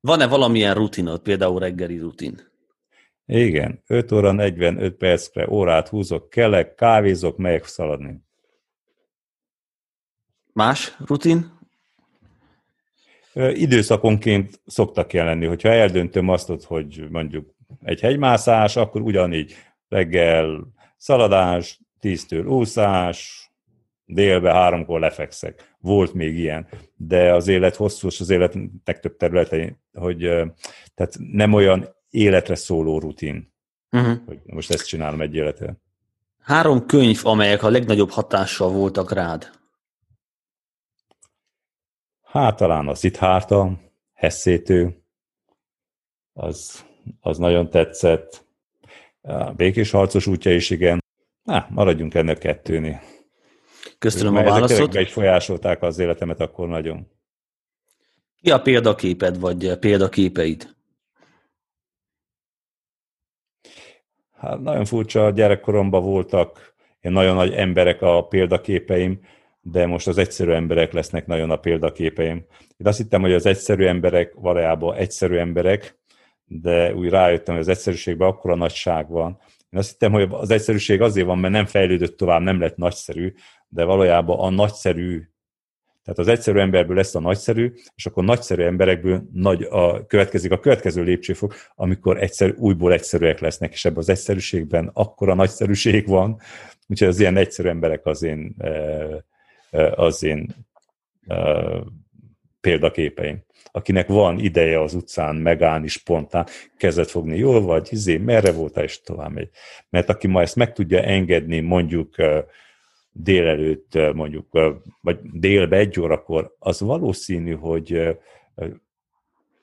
Van-e valamilyen rutinod, például reggeli rutin? Igen, 5 óra 45 percre órát húzok, kelek, kávézok, megyek szaladni. Más rutin? Időszakonként szoktak jelenni, hogyha eldöntöm azt, hogy mondjuk egy hegymászás, akkor ugyanígy reggel szaladás, tíztől úszás, délbe háromkor lefekszek. Volt még ilyen, de az élet hosszú, és az életnek több területein, hogy tehát nem olyan életre szóló rutin, Uh-huh. hogy most ezt csinálom egy életre. Három könyv, amelyek a legnagyobb hatással voltak rád. Hát talán a Szithárta, Hesszétő, az, az nagyon tetszett. A Békés harcos útja is igen. Na, maradjunk ennek kettőnél. Köszönöm a Mert ezek válaszot. tényleg befolyásolták az életemet akkor nagyon. Ki a példaképed, vagy példaképeid? Hát nagyon furcsa, gyerekkoromban voltak ilyen nagyon nagy emberek a példaképeim, de most az egyszerű emberek lesznek nagyon a példaképeim. Én azt hittem, hogy az egyszerű emberek valójában egyszerű emberek, de úgy rájöttem, hogy az egyszerűségben akkora nagyság van. Én azt hittem, hogy az egyszerűség azért van, mert nem fejlődött tovább, nem lett nagyszerű, de valójában a nagyszerű, tehát az egyszerű emberből lesz a nagyszerű, és akkor nagyszerű emberekből nagy a, következik a következő lépcsőfok, amikor egyszer, újból egyszerűek lesznek, és ebben az egyszerűségben akkora nagyszerűség van, úgyhogy az ilyen egyszerű emberek az én, eh, az én példaképeim. Akinek van ideje az utcán megállni spontán, kezet fogni, jól vagy, izé, merre voltál, és tovább megy. Mert aki ma ezt meg tudja engedni, mondjuk délelőtt, mondjuk, vagy délbe egy órakor, az valószínű, hogy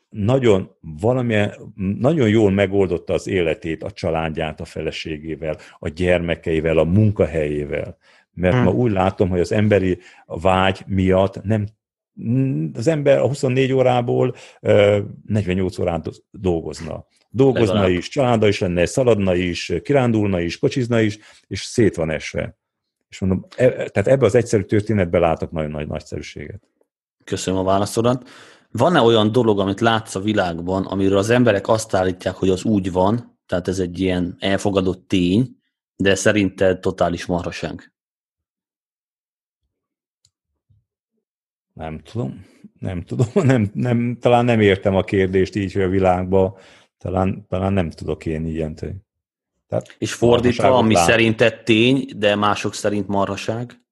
nagyon valamilyen, nagyon jól megoldotta az életét, a családját, a feleségével, a gyermekeivel, a munkahelyével. Mert Hmm. ma úgy látom, hogy az emberi vágy miatt nem az ember a 24 órából ö, 48 órán do- dolgozna. Dolgozna Legalább. is, családda is lenne, szaladna is, kirándulna is, kocsizna is, és szét van esve. És mondom, e, tehát ebbe az egyszerű történetben látok nagyon nagy nagyszerűséget. Köszönöm a válaszodat. Van-e olyan dolog, amit látsz a világban, amiről az emberek azt állítják, hogy az úgy van, tehát ez egy ilyen elfogadott tény, de szerinted totális marhaság? Nem tudom, nem tudom, nem, nem, talán nem értem a kérdést így, hogy a világban, talán, talán nem tudok én ilyent. hogy- Tehát És fordítva, ami látok. szerinted tény, de mások szerint marhaság?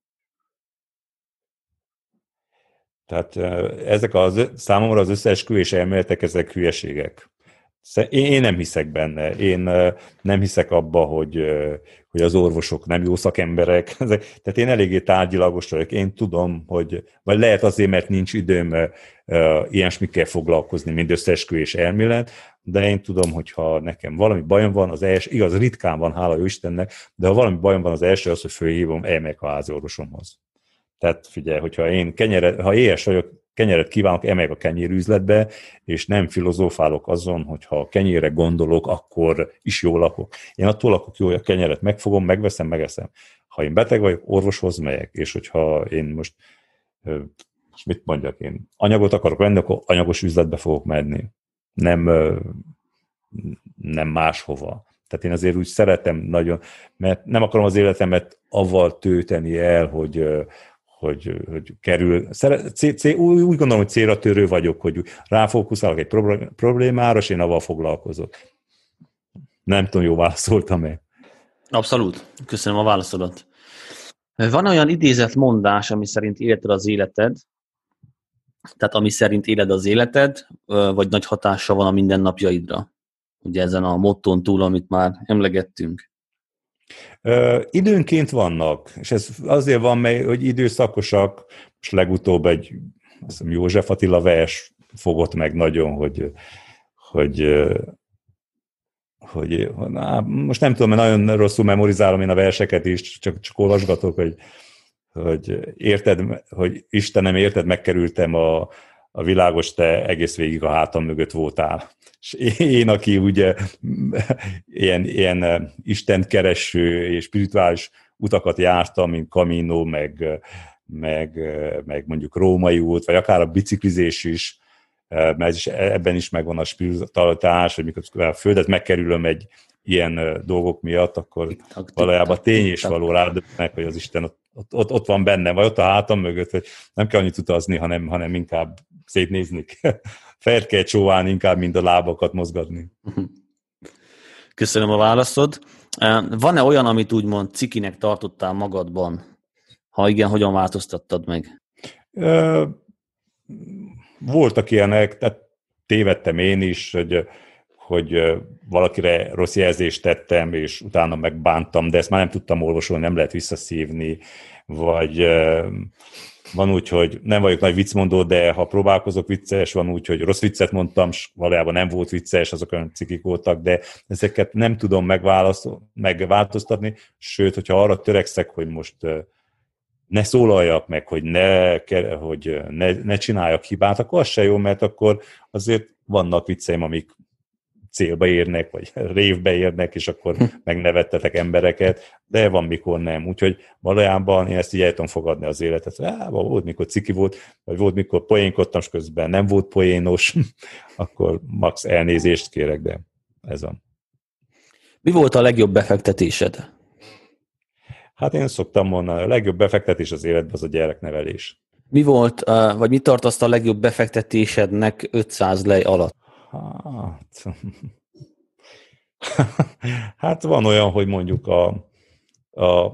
Tehát ö, ezek az, számomra az összeesküvés elméletek, ezek hülyeségek. Én, nem hiszek benne. Én nem hiszek abba, hogy, hogy az orvosok nem jó szakemberek. Tehát én eléggé tárgyilagos vagyok. Én tudom, hogy, vagy lehet azért, mert nincs időm ilyesmikkel foglalkozni, mint összeesküvés elmélet, de én tudom, hogy ha nekem valami bajom van, az első, igaz, ritkán van, hála jó Istennek, de ha valami bajom van, az első az, hogy fölhívom, elmegyek a házi orvosomhoz. Tehát figyelj, hogyha én kenyeret, ha éhes vagyok, kenyeret kívánok, emegyek a kenyérüzletbe, és nem filozófálok azon, hogy ha kenyére gondolok, akkor is jól lakok. Én attól lakok jó, hogy a kenyeret megfogom, megveszem, megeszem. Ha én beteg vagyok, orvoshoz megyek, és hogyha én most, most mit mondjak én, anyagot akarok venni, akkor anyagos üzletbe fogok menni. Nem, nem máshova. Tehát én azért úgy szeretem nagyon, mert nem akarom az életemet avval tölteni el, hogy, hogy, hogy kerül. Cél, úgy, gondolom, hogy célra törő vagyok, hogy ráfókuszálok egy problémára, és én avval foglalkozok. Nem tudom, jó válaszoltam-e. Abszolút. Köszönöm a válaszodat. Van olyan idézett mondás, ami szerint élted az életed, tehát ami szerint éled az életed, vagy nagy hatása van a mindennapjaidra? Ugye ezen a mottón túl, amit már emlegettünk. Ö, időnként vannak, és ez azért van, mert hogy időszakosak, és legutóbb egy azt hiszem, József Attila vers fogott meg nagyon, hogy, hogy hogy na, most nem tudom, mert nagyon rosszul memorizálom én a verseket is, csak, csak olvasgatok, hogy, hogy érted, hogy Istenem, érted, megkerültem a, a világos, te egész végig a hátam mögött voltál. És én, aki ugye ilyen, ilyen Isten kereső és spirituális utakat jártam, mint Camino, meg, meg, meg mondjuk római út, vagy akár a biciklizés is, mert is, ebben is megvan a spiritualitás, hogy mikor a földet megkerülöm egy ilyen dolgok miatt, akkor valójában tény és való rádöbbnek, hogy az Isten ott, ott, ott, van benne, vagy ott a hátam mögött, hogy nem kell annyit utazni, hanem, hanem inkább szétnézni. Fel kell csóválni inkább, mint a lábakat mozgatni. Köszönöm a válaszod. Van-e olyan, amit úgymond cikinek tartottál magadban? Ha igen, hogyan változtattad meg? voltak ilyenek, tehát tévedtem én is, hogy, hogy valakire rossz jelzést tettem, és utána megbántam, de ezt már nem tudtam olvasolni, nem lehet visszaszívni, vagy van úgy, hogy nem vagyok nagy viccmondó, de ha próbálkozok vicces, van úgy, hogy rossz viccet mondtam, és valójában nem volt vicces, azok olyan cikik voltak, de ezeket nem tudom megváltoztatni, sőt, hogyha arra törekszek, hogy most ne szólaljak meg, hogy ne, hogy ne, ne csináljak hibát, akkor az se jó, mert akkor azért vannak vicceim, amik célba érnek, vagy révbe érnek, és akkor megnevettetek embereket, de van, mikor nem. Úgyhogy valójában én ezt így el tudom fogadni az életet. Á, volt, mikor ciki volt, vagy volt, mikor poénkodtam, és közben nem volt poénos, akkor max elnézést kérek, de ez van. Mi volt a legjobb befektetésed? Hát én szoktam mondani, a legjobb befektetés az életben az a gyereknevelés. Mi volt, vagy mit tartasz a legjobb befektetésednek 500 lej alatt? Hát, hát van olyan, hogy mondjuk a, a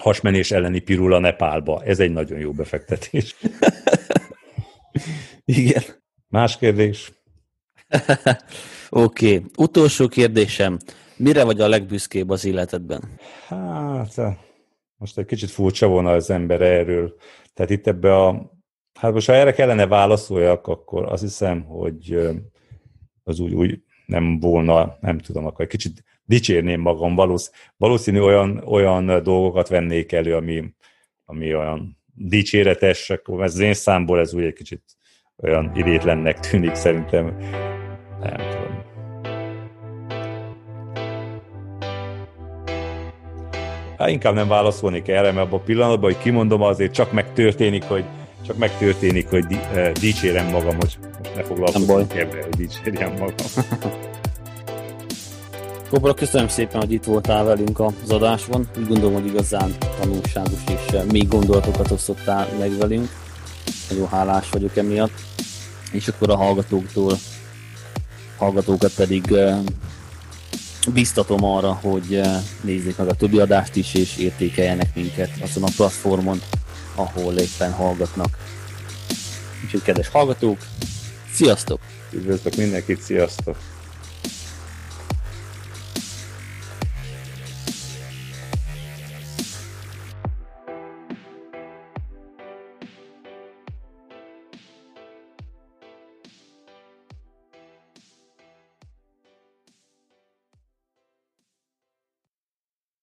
hasmenés elleni pirula Nepálba. Ez egy nagyon jó befektetés. Igen. Más kérdés? Oké. Okay. Utolsó kérdésem. Mire vagy a legbüszkébb az életedben? Hát, most egy kicsit furcsa volna az ember erről. Tehát itt ebbe a... Hát most ha erre kellene válaszoljak, akkor azt hiszem, hogy az úgy, úgy nem volna, nem tudom, akkor egy kicsit dicsérném magam, valósz, valószínű olyan, olyan dolgokat vennék elő, ami, ami olyan dicséretes, akkor ez az én számból ez úgy egy kicsit olyan idétlennek tűnik szerintem. Nem tudom. Hát inkább nem válaszolnék erre, mert abban a pillanatban, hogy kimondom, azért csak megtörténik, hogy csak megtörténik, hogy di, uh, dicsérem magam, hogy most ne foglalkozunk ebbe, hogy dicsérjem magam. Kobra, köszönöm szépen, hogy itt voltál velünk az adásban. Úgy gondolom, hogy igazán tanulságos és még gondolatokat osztottál meg velünk. Nagyon hálás vagyok emiatt. És akkor a hallgatóktól, hallgatókat pedig biztatom arra, hogy nézzék meg a többi adást is, és értékeljenek minket azon a platformon, ahol éppen hallgatnak. Úgyhogy kedves hallgatók, sziasztok! Üdvözlök mindenkit, sziasztok!